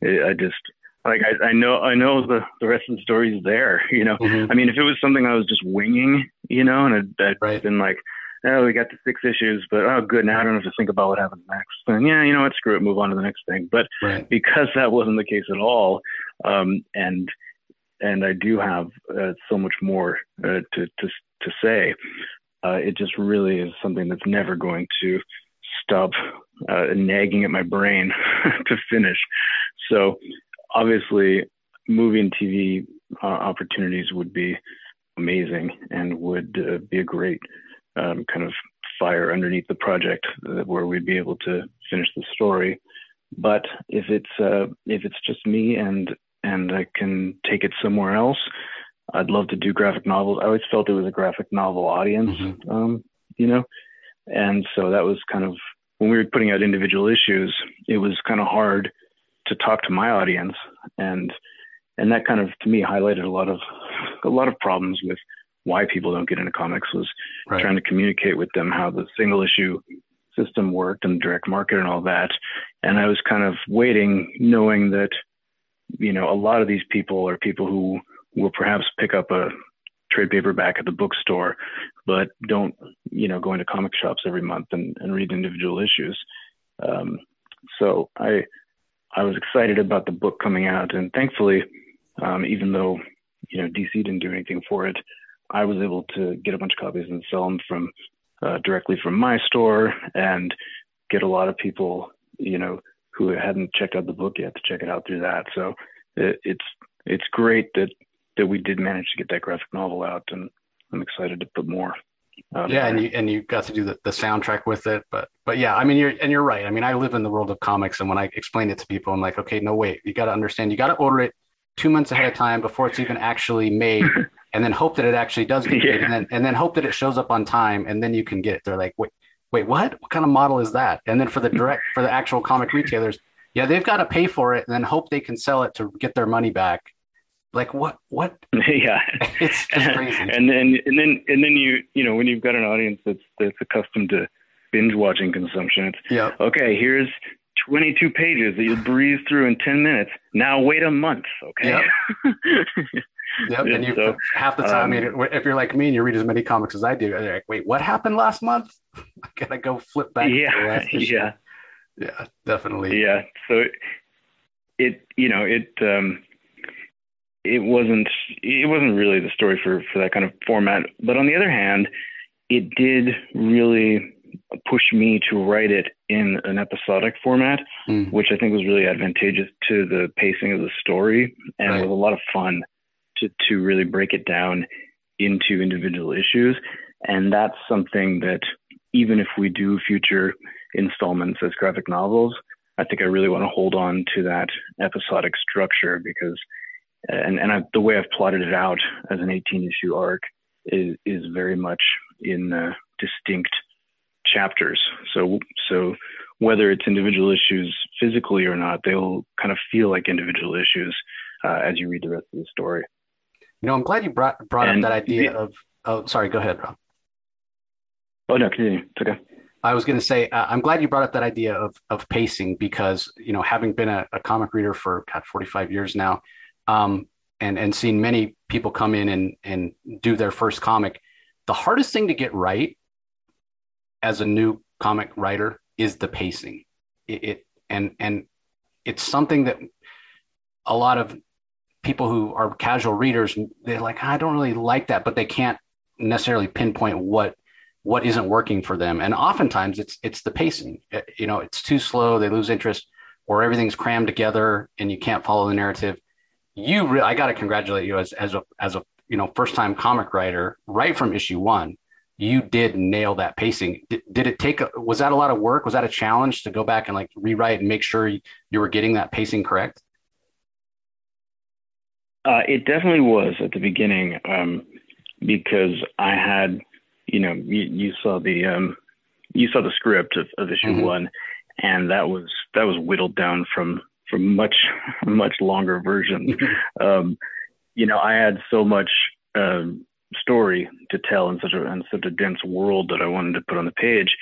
S2: it, I just like I, I know I know the the rest of the story is there. [LAUGHS] You know, mm-hmm. I mean, if it was something I was just winging, you know, and I'd, I'd right. been like, oh, we got the six issues, but oh, good. Now I don't have to think about what happens next. And yeah, you know what? Screw it. Move on to the next thing. But right. because that wasn't the case at all, um, and and I do have uh, so much more uh, to to to say. Uh, it just really is something that's never going to stop uh, nagging at my brain [LAUGHS] to finish. So obviously, movie and TV uh, opportunities would be amazing and would uh, be a great um, kind of fire underneath the project where we'd be able to finish the story. But if it's uh, if it's just me and and I can take it somewhere else, I'd love to do graphic novels. I always felt it was a graphic novel audience, mm-hmm. um, you know, and so that was kind of when we were putting out individual issues. It was kind of hard to talk to my audience, and and that kind of to me highlighted a lot of a lot of problems with why people don't get into comics was right. trying to communicate with them how the single issue system worked and direct market and all that. And I was kind of waiting, knowing that, you know, a lot of these people are people who will perhaps pick up a trade paperback at the bookstore, but don't, you know, go into comic shops every month and, and read individual issues. Um, so I, I was excited about the book coming out, and thankfully, um, even though you know DC didn't do anything for it, I was able to get a bunch of copies and sell them from uh, directly from my store and get a lot of people, you know, who hadn't checked out the book yet to check it out through that. So it, it's it's great that that we did manage to get that graphic novel out, and I'm excited to put more.
S1: yeah, and you and you got to do the, the soundtrack with it, but but yeah, I mean you're and you're right. I mean I live in the world of comics, and when I explain it to people, I'm like, okay, no wait, you got to understand, you got to order it two months ahead of time before it's even actually made [LAUGHS] and then hope that it actually does get yeah. and then and then hope that it shows up on time and then you can get it they're like wait wait what what kind of model is that and then for the direct for the actual comic retailers yeah they've got to pay for it and then hope they can sell it to get their money back like what what [LAUGHS]
S2: yeah [LAUGHS]
S1: it's just crazy
S2: and then and then and then you you know when you've got an audience that's that's accustomed to binge watching consumption it's
S1: yeah
S2: okay here's 22 pages that you breeze through in 10 minutes. Now wait a month, okay?
S1: Yep. [LAUGHS] yep. And you so, half the time, um, I mean, if you're like me and you read as many comics as I do, you're like, wait, what happened last month? I gotta go flip back.
S2: Yeah, yeah,
S1: yeah, definitely.
S2: Yeah. So it, it, you know, it, um, it wasn't, it wasn't really the story for for that kind of format. But on the other hand, it did really push me to write it in an episodic format, mm. which I think was really advantageous to the pacing of the story, and right. it was a lot of fun to to really break it down into individual issues. And that's something that even if we do future installments as graphic novels, I think I really want to hold on to that episodic structure because, and and I, the way I've plotted it out as an 18 issue arc is is very much in uh, distinct chapters. So so whether it's individual issues physically or not, they'll kind of feel like individual issues uh, as you read the rest of the story.
S1: You know, I'm glad you brought brought and up that idea the, of. Oh, sorry. Go ahead, Rob.
S2: Oh no, continue. It's okay.
S1: I was going to say, uh, I'm glad you brought up that idea of of pacing because you know, having been a, a comic reader for God 45 years now, um, and and seen many people come in and and do their first comic, the hardest thing to get right as a new comic writer is the pacing. It, it and and it's something that a lot of people who are casual readers they're like I don't really like that, but they can't necessarily pinpoint what what isn't working for them. And oftentimes it's it's the pacing. It, you know, it's too slow, they lose interest, or everything's crammed together and you can't follow the narrative. You, re- I got to congratulate you as as a as a you know first time comic writer right from issue one you did nail that pacing. Did, did it take, a, was that a lot of work? Was that a challenge to go back and like rewrite and make sure you, you were getting that pacing correct?
S2: Uh, it definitely was at the beginning um, because I had, you know, you, you saw the, um, you saw the script of, of issue mm-hmm. one, and that was that was whittled down from from much [LAUGHS] much longer version. [LAUGHS] um, you know, I had so much um, story to tell in such a in such a dense world that I wanted to put on the page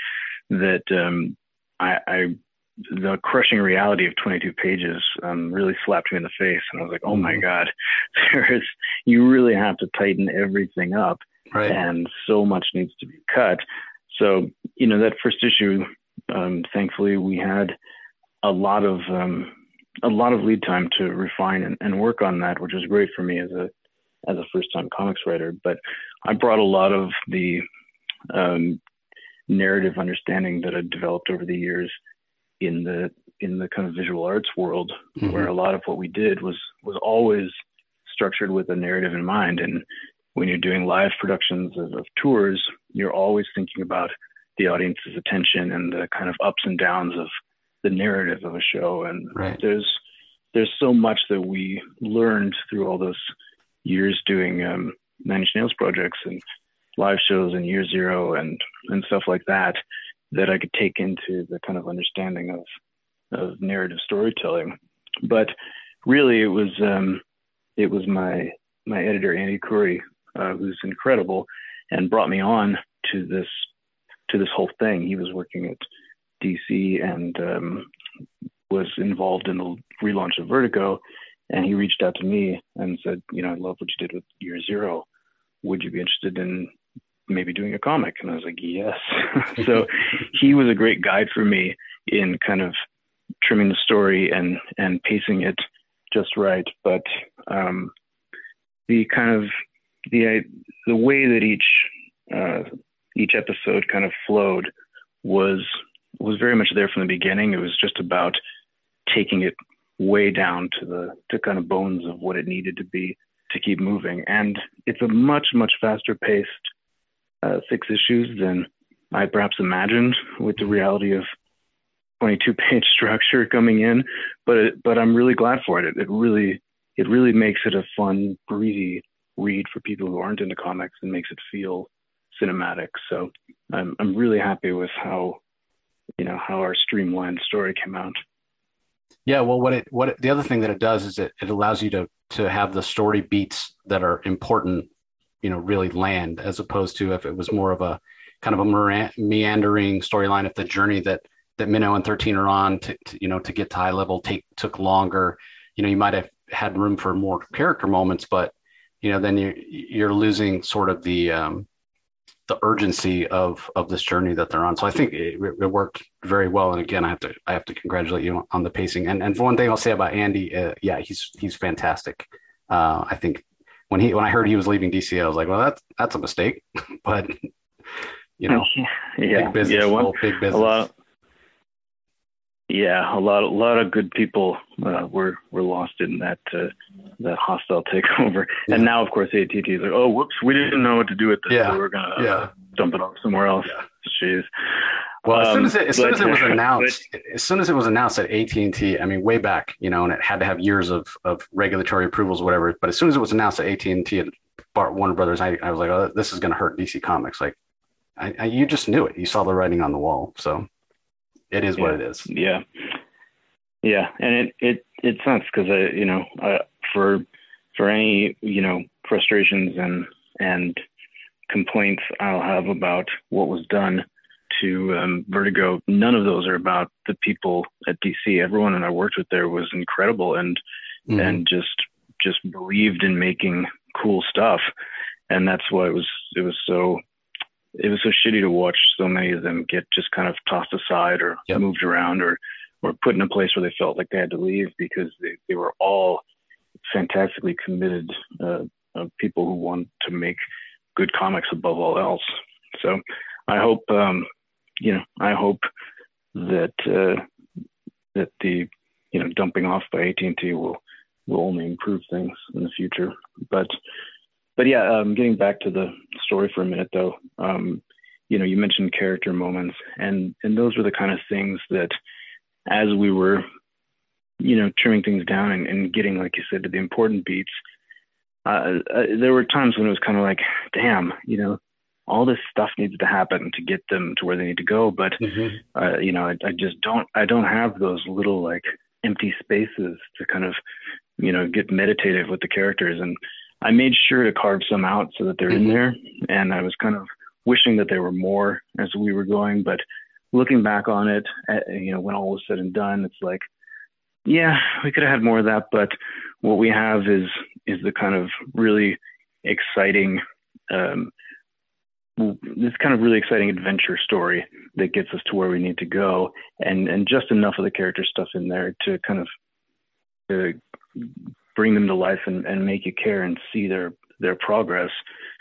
S2: that um, I, I the crushing reality of 22 pages um, really slapped me in the face, and I was like, "Oh my mm-hmm. god, [LAUGHS] there is you really have to tighten everything up,
S1: right.
S2: and so much needs to be cut." So, you know, that first issue, um, thankfully, we had a lot of um, a lot of lead time to refine and, and, work on that, which was great for me as a as a first time comics writer. But I brought a lot of the um, narrative understanding that I'd developed over the years in the in the kind of visual arts world, mm-hmm. where a lot of what we did was was always structured with a narrative in mind. And when you're doing live productions of, of tours, you're always thinking about the audience's attention and the kind of ups and downs of the narrative of a show. And right. there's there's so much that we learned through all those years doing um, Nine Inch Nails projects and live shows and Year Zero and and stuff like that that I could take into the kind of understanding of of narrative storytelling. But really, it was um, it was my my editor Andy Khouri, uh, who's incredible, and brought me on to this to this whole thing. He was working at DC and um, was involved in the relaunch of Vertigo, and he reached out to me and said, you know, I love what you did with Year Zero. Would you be interested in maybe doing a comic? And I was like, yes. [LAUGHS] so [LAUGHS] he was a great guide for me in kind of trimming the story and and pacing it just right. But um, the kind of the the way that each uh, each episode kind of flowed was was very much there from the beginning. It was just about taking it way down to the to kind of bones of what it needed to be to keep moving. And it's a much much faster paced uh, six issues than I perhaps imagined with the reality of 22 page [LAUGHS] structure coming in. But it, but I'm really glad for it. it. It really it really makes it a fun, breezy read for people who aren't into comics and makes it feel cinematic. So I'm I'm really happy with how you know how our streamlined story came out.
S1: Yeah, well, what it what it, the other thing that it does is it, it allows you to to have the story beats that are important, you know, really land as opposed to if it was more of a kind of a meandering storyline. If the journey that that Minnow and Thirteen are on to, to you know to get to high level take took longer, you know, you might have had room for more character moments, but you know, then you're you're losing sort of the um, the urgency of of this journey that they're on. So I think it, it, worked very well. And again, I have to I have to congratulate you on the pacing. And and one thing I'll say about Andy, uh, yeah, he's he's fantastic. Uh, I think when he when I heard he was leaving DC, I was like, well, that's that's a mistake. [LAUGHS] but you know, [LAUGHS]
S2: yeah,
S1: big business,
S2: yeah, one,
S1: big business.
S2: A lot, yeah, a lot, a lot of good people uh, were were lost in that uh, that hostile [LAUGHS] takeover. Yeah. And now, of course, ATT is like, oh, whoops, we didn't know what to do with this.
S1: Yeah.
S2: So we're gonna
S1: yeah.
S2: Uh, dump it off somewhere else. Yeah. Jeez.
S1: Well, as soon as it, [LAUGHS] as soon as it was announced, but, as soon as it was announced at AT and T, I mean, way back, you know, and it had to have years of of regulatory approvals, whatever. But as soon as it was announced at AT and T and Bart Warner Brothers, I, I was like, oh, this is going to hurt DC Comics. Like, I, I, you just knew it. You saw the writing on the wall. So it is
S2: yeah.
S1: what it is.
S2: Yeah. Yeah, and it it it sucks because I you know uh, for for any you know frustrations and and complaints I'll have about what was done to um, Vertigo, none of those are about the people at DC. Everyone that I worked with there was incredible and mm-hmm. and just just believed in making cool stuff, and that's why it was it was so it was so shitty to watch so many of them get just kind of tossed aside or yep. moved around or or put in a place where they felt like they had to leave because they, they were all fantastically committed uh, uh, people who want to make good comics above all else. So I hope, um, you know, I hope that uh, that the you know dumping off by AT&T will will only improve things in the future. But but yeah, um, getting back to the story for a minute though, um, you know, you mentioned character moments, and and those were the kind of things that as we were, you know, trimming things down and, and getting, like you said, to the important beats, uh, uh, there were times when it was kind of like, damn, you know, all this stuff needs to happen to get them to where they need to go. But, mm-hmm. uh, you know, I, I just don't, I don't have those little like empty spaces to kind of, you know, get meditative with the characters. And I made sure to carve some out so that they're mm-hmm. in there. And I was kind of wishing that there were more as we were going, but looking back on it, uh, you know, when all was said and done, it's like, yeah, we could have had more of that, but what we have is is the kind of really exciting, um, this kind of really exciting adventure story that gets us to where we need to go, and and just enough of the character stuff in there to kind of to bring them to life and, and make you care and see their their progress.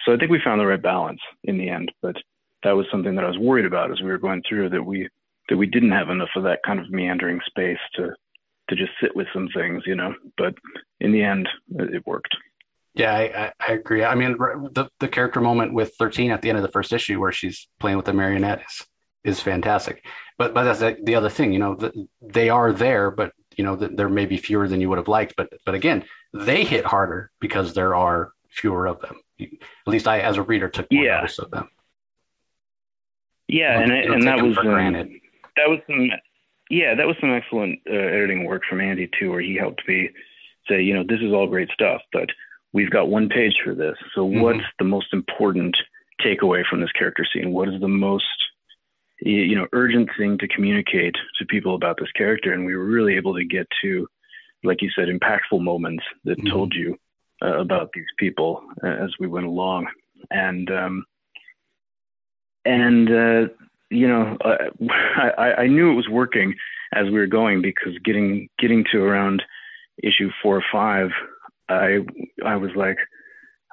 S2: So I think we found the right balance in the end, but that was something that I was worried about as we were going through that we that we didn't have enough of that kind of meandering space to to just sit with some things, you know. But in the end, it worked.
S1: Yeah, I, I, agree. I mean, the the character moment with thirteen at the end of the first issue, where she's playing with the marionette, is is fantastic. But but that's the other thing, you know, the, they are there, but you know, the, there may be fewer than you would have liked. But but again, they hit harder because there are fewer of them. At least I, as a reader, took more yeah. notice of them.
S2: Yeah, and and that was um, that was some yeah that was some excellent uh, editing work from Andy too, where he helped me say, you know, this is all great stuff, but we've got one page for this. So mm-hmm. what's the most important takeaway from this character scene? What is the most you know urgent thing to communicate to people about this character? And we were really able to get to, like you said, impactful moments that mm-hmm. told you uh, about these people uh, as we went along, and um, and uh, you know, I, I knew it was working as we were going because getting getting to around issue four or five, I I was like,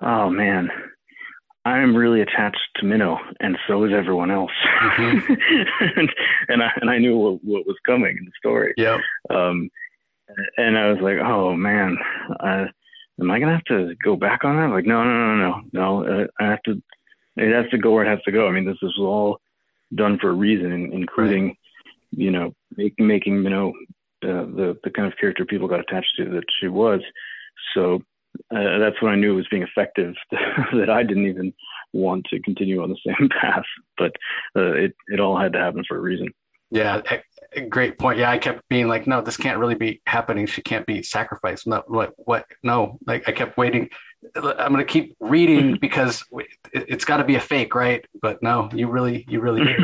S2: oh man, I'm really attached to Minnow, and so is everyone else. Mm-hmm. [LAUGHS] and, and I and I knew what, what was coming in the story.
S1: Yeah.
S2: Um, and I was like, oh man, uh, am I gonna have to go back on that? Like, no, no, no, no, no. Uh, I have to. It has to go where it has to go. I mean, this is all done for a reason, including, right. you know, make, making you know uh, the the kind of character people got attached to that she was. So uh, that's when I knew it was being effective. [LAUGHS] that I didn't even want to continue on the same [LAUGHS] path, but uh, it it all had to happen for a reason.
S1: Yeah, great point. Yeah, I kept being like, no, this can't really be happening. She can't be sacrificed. No, what, what? No, like I kept waiting. I'm gonna keep reading [LAUGHS] because it, has got to be a fake, right? But no, you really, you really did.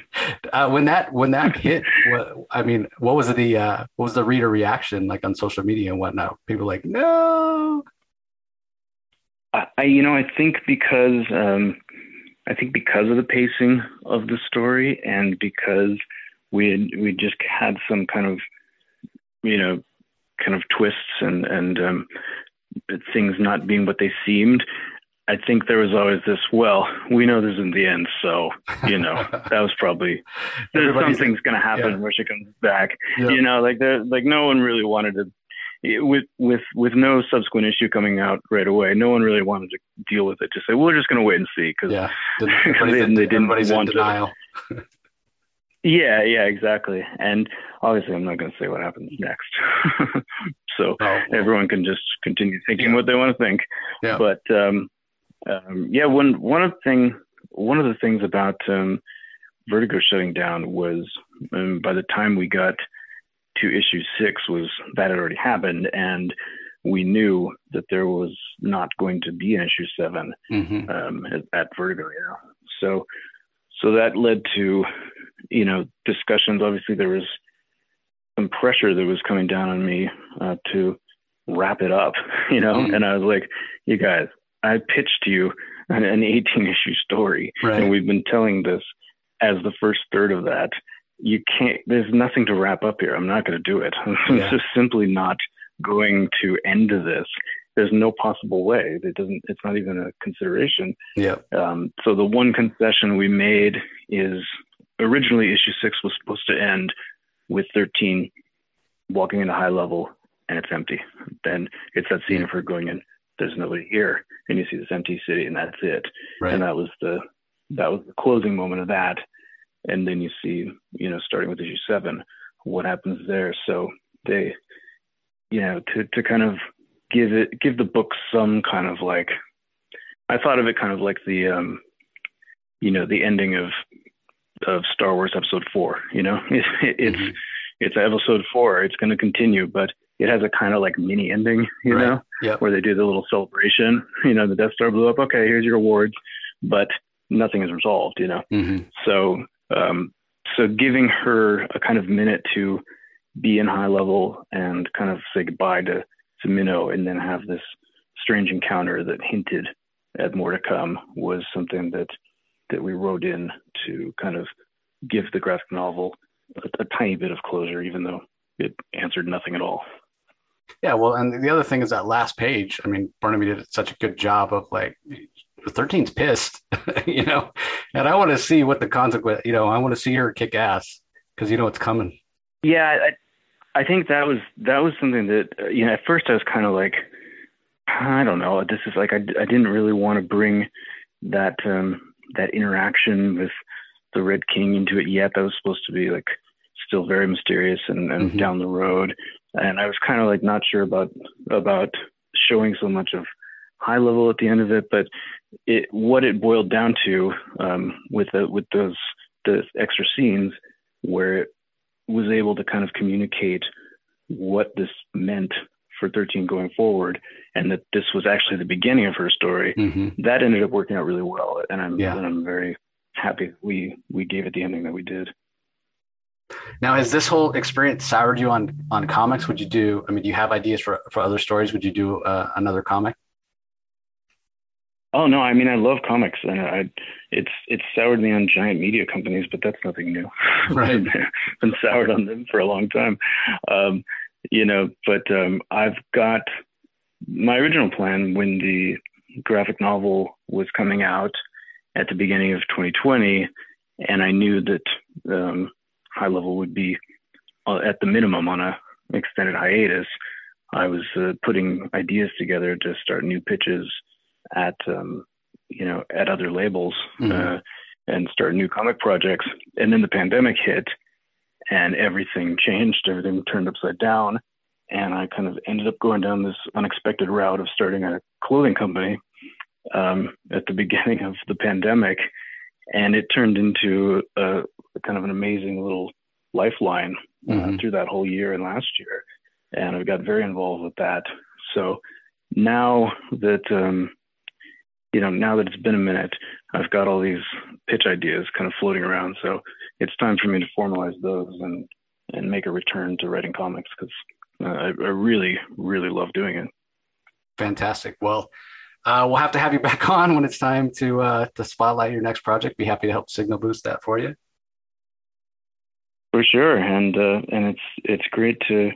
S1: [LAUGHS] uh, when that when that hit, what, I mean, what was the uh, what was the reader reaction like on social media and whatnot? People like, no.
S2: I, you know, I think because um, I think because of the pacing of the story and because we had, we just had some kind of you know kind of twists and and um, things not being what they seemed. I think there was always this. Well, we know this isn't the end, so you know [LAUGHS] that was probably there's something's going to happen yeah. where she comes back. Yeah. You know, like there, like no one really wanted to with with with no subsequent issue coming out right away, no one really wanted to deal with it. Just say, well, we're just going to wait and see because
S1: yeah, [LAUGHS]
S2: they, they, didn't want
S1: to. [LAUGHS]
S2: Yeah, yeah, exactly. And obviously, I'm not going to say what happens next. [LAUGHS] so oh, everyone can just continue thinking yeah. what they want to think.
S1: Yeah.
S2: But um, um, yeah, one one of the thing one of the things about um, Vertigo shutting down was um, by the time we got to issue six was that had already happened and we knew that there was not going to be an issue 7 mm-hmm. um, at, at, Vertigo. Know? So so that led to you know, discussions. Obviously, there was some pressure that was coming down on me uh, to wrap it up, [LAUGHS] you know. Mm-hmm. And I was like, you guys, I pitched you an, an 18 issue story,
S1: right.
S2: and we've been telling this as the first third of that. You can't. There's nothing to wrap up here. I'm not going to do it. [LAUGHS] Yeah. just simply not going to end this. There's no possible way. It doesn't. It's not even a consideration.
S1: Yeah.
S2: Um, so the one concession we made is originally issue six was supposed to end with 13 walking into high level and it's empty. Then it's that scene of her going in, there's nobody here, and you see this empty city, and that's it.
S1: Right.
S2: And that was the that was the closing moment of that. And then you see, you know, starting with issue seven, what happens there. So they, you know, to to kind of give it give the book some kind of like, I thought of it kind of like the, um, you know, the ending of of Star Wars Episode Four. You know, [LAUGHS] it, it's mm-hmm. it's Episode Four. It's going to continue, but it has a kind of like mini ending. You right. know,
S1: yep.
S2: where they do the little celebration. You know, the Death Star blew up. Okay, here's your awards, but nothing is resolved. You know,
S1: mm-hmm.
S2: so um, so giving her a kind of minute to be in high level and kind of say goodbye to to Minnow, and then have this strange encounter that hinted at more to come was something that that we wrote in to kind of give the graphic novel a, a tiny bit of closure, even though it answered nothing at all.
S1: Yeah, well, and the other thing is that last page. I mean, Barnaby did such a good job of like, 13's pissed, [LAUGHS] you know, and I want to see what the consequence. You know, I want to see her kick ass because you know it's coming.
S2: Yeah, I, I think that was that was something that uh, you know at first I was kind of like, I don't know, this is like I I didn't really want to bring that um that interaction with the Red King into it yet. That was supposed to be like still very mysterious and, and mm-hmm. down the road. And I was kind of like not sure about about showing so much of high level at the end of it, but it what it boiled down to um, with the, with those the extra scenes where it was able to kind of communicate what this meant for 13 going forward and that this was actually the beginning of her story mm-hmm. that ended up working out really well and i'm yeah. and i'm very happy we we gave it the ending that we did
S1: now has this whole experience soured you on on comics would you do i mean do you have ideas for for other stories would you do uh, another comic
S2: Oh no, I mean I love comics, and I it's it's soured me on giant media companies, but that's nothing new. [LAUGHS]
S1: Right,
S2: been soured on them for a long time. Um, you know, but um, I've got my original plan when the graphic novel was coming out at the beginning of 2020, and I knew that um, High Level would be uh, at the minimum on a extended hiatus. I was uh, putting ideas together to start new pitches at um, you know at other labels mm-hmm. uh, and start new comic projects. And then the pandemic hit, and everything changed. Everything turned upside down, and I kind of ended up going down this unexpected route of starting a clothing company um, at the [LAUGHS] beginning of the pandemic, and it turned into a, kind of an amazing little lifeline uh, mm-hmm. through that whole year and last year. And I've got very involved with that. So now that um, you know, now that it's been a minute, I've got all these pitch ideas kind of floating around. So it's time for me to formalize those and and make a return to writing comics because uh, I, I, really, really love doing it.
S1: Fantastic. Well, uh, we'll have to have you [LAUGHS] back on when it's time to uh, to spotlight your next project. Be happy to help signal boost that for you.
S2: For sure, and uh, and it's it's great to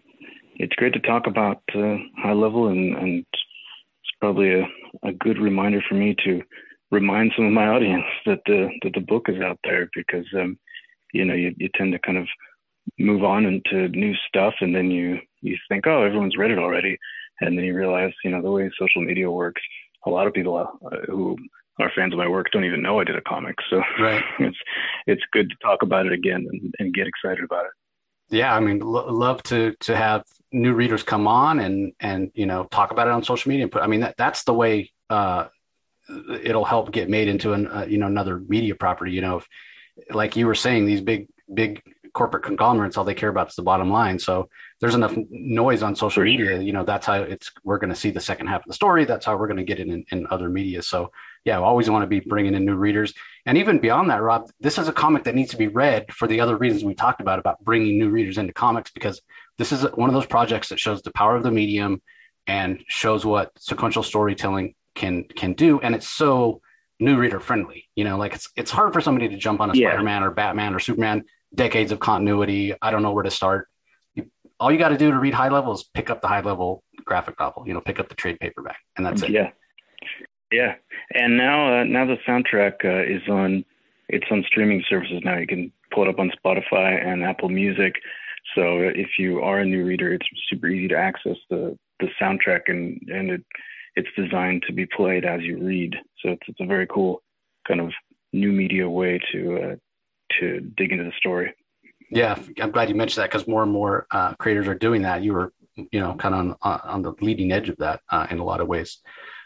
S2: it's great to talk about uh, high level and and it's probably a, a good reminder for me to remind some of my audience [LAUGHS] that the that the book is out there because um, you know you, you tend to kind of move on into new stuff and then you you think oh everyone's read it already. And then you realize you know the way social media works a lot of people uh, who are fans of my work don't even know I did a comic. So
S1: right. [LAUGHS]
S2: it's it's good to talk about it again and, and get excited about it.
S1: Yeah i mean lo- love to to have new readers come on and and you know talk about it on social media but i mean that that's the way uh it'll help get made into an uh, you know another media property you know if, like you were saying these big big corporate conglomerates all they care about is the bottom line. So there's enough noise on social media you know that's how it's we're going to see the second half of the story. That's how we're going to get it in, in other media. So yeah, I always want to be bringing in new readers. And even beyond that, Rob, this is a comic that needs to be read for the other reasons we talked about, about bringing new readers into comics, because this is one of those projects that shows the power of the medium and shows what sequential storytelling can can do. And it's so new reader friendly. You know, like it's it's hard for somebody to jump on a yeah. Spider-Man or Batman or Superman, decades of continuity. I don't know where to start. You, all you got to do to read high level is pick up the high level graphic novel, you know, pick up the trade paperback, and that's it.
S2: Yeah. Yeah, and now uh, now the soundtrack uh, is on it's on streaming services now. You can pull it up on Spotify and Apple Music. So if you are a new reader, it's super easy to access the the soundtrack and and it it's designed to be played as you read. So it's it's a very cool kind of new media way to uh, to dig into the story.
S1: Yeah, I'm glad you mentioned that because more and more uh, creators are doing that. You were, you know, kind of on on the leading edge of that uh, in a lot of ways.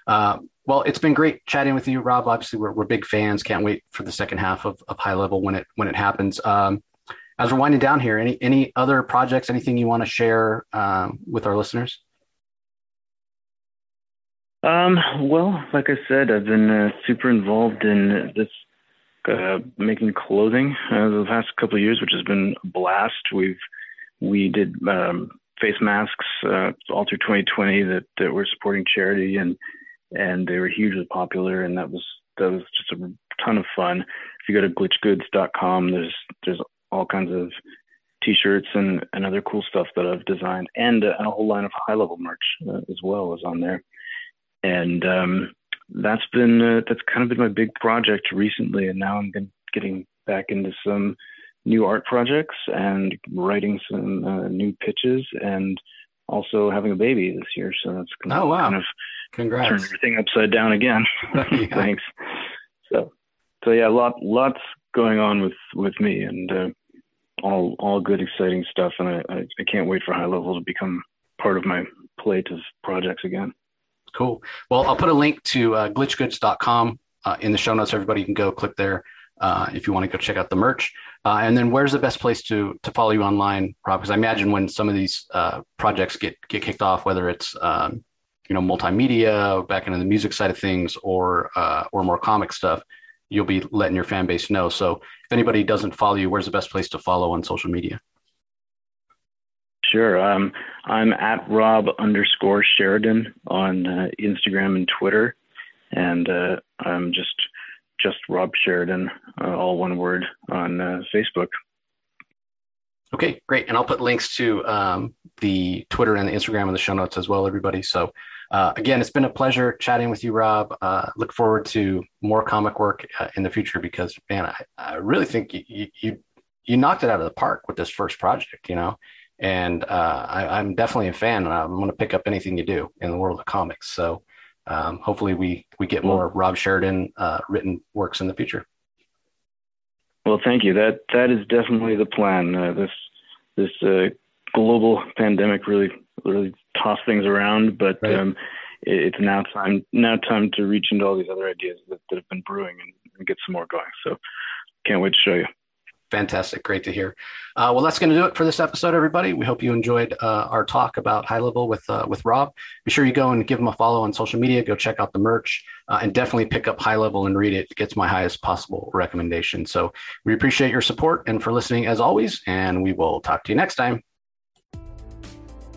S1: Uh, well, it's been great chatting with you, Rob. Obviously, we're, we're big fans. Can't wait for the second half of, of High Level when it when it happens. Um, as we're winding down here, any any other projects, anything you want to share um, with our listeners?
S2: Um, well, like I said, I've been uh, super involved in this uh, making clothing uh, the past couple of years, which has been a blast. We've we did um, face masks uh, all through 2020 that, that were supporting charity and and they were hugely popular and that was that was just a ton of fun. If you go to glitchgoods.com, there's there's all kinds of t-shirts and, and other cool stuff that I've designed, and a, a whole line of high level merch uh, as well is on there. And um, that's been uh, that's kind of been my big project recently, and now I'm been getting back into some new art projects and writing some uh, new pitches and also having a baby this year. So that's
S1: oh wow,
S2: kind of
S1: congrats,
S2: turned everything upside down again. [LAUGHS] [LAUGHS] Thanks. So so yeah, lot lots going on with with me and uh, all all good exciting stuff, and I, I I can't wait for high level to become part of my plate of projects again.
S1: Cool. Well, I'll put a link to uh, glitchgoods.com uh, in the show notes. Everybody can go click there uh, if you want to go check out the merch. Uh, and then, where's the best place to to follow you online, Rob? Because I imagine when some of these uh, projects get get kicked off, whether it's um, you know multimedia, back into the music side of things, or uh, or more comic stuff, you'll be letting your fan base know. So, if anybody doesn't follow you, where's the best place to follow on social media?
S2: Sure. Um, I'm at Rob underscore Sheridan on uh, Instagram and Twitter, and uh, I'm just just Rob Sheridan, uh, all one word, on uh, Facebook.
S1: Okay, great. And I'll put links to um, the Twitter and the Instagram in the show notes as well, everybody. So, uh, again, it's been a pleasure chatting with you, Rob. Uh, look forward to more comic work uh, in the future because, man, I, I really think you, you you knocked it out of the park with this first project. You know, and uh, I, am definitely a fan, and I'm going to pick up anything you do in the world of comics. So um, hopefully, we we get more Rob Sheridan uh, written works in the future.
S2: Well, thank you. That that is definitely the plan. Uh, this this global pandemic really really tossed things around, but right. um, it, it's now time now time to reach into all these other ideas that, that have been brewing and, and get some more going. So can't wait to show you.
S1: Fantastic. Great to hear. Uh, well, that's going to do it for this episode, everybody. We hope you enjoyed uh, our talk about high level with uh, with Rob. Be sure you go and give him a follow on social media. Go check out the merch uh, and definitely pick up high level and read it. It gets my highest possible recommendation. So we appreciate your support and for listening as always. And we will talk to you next time.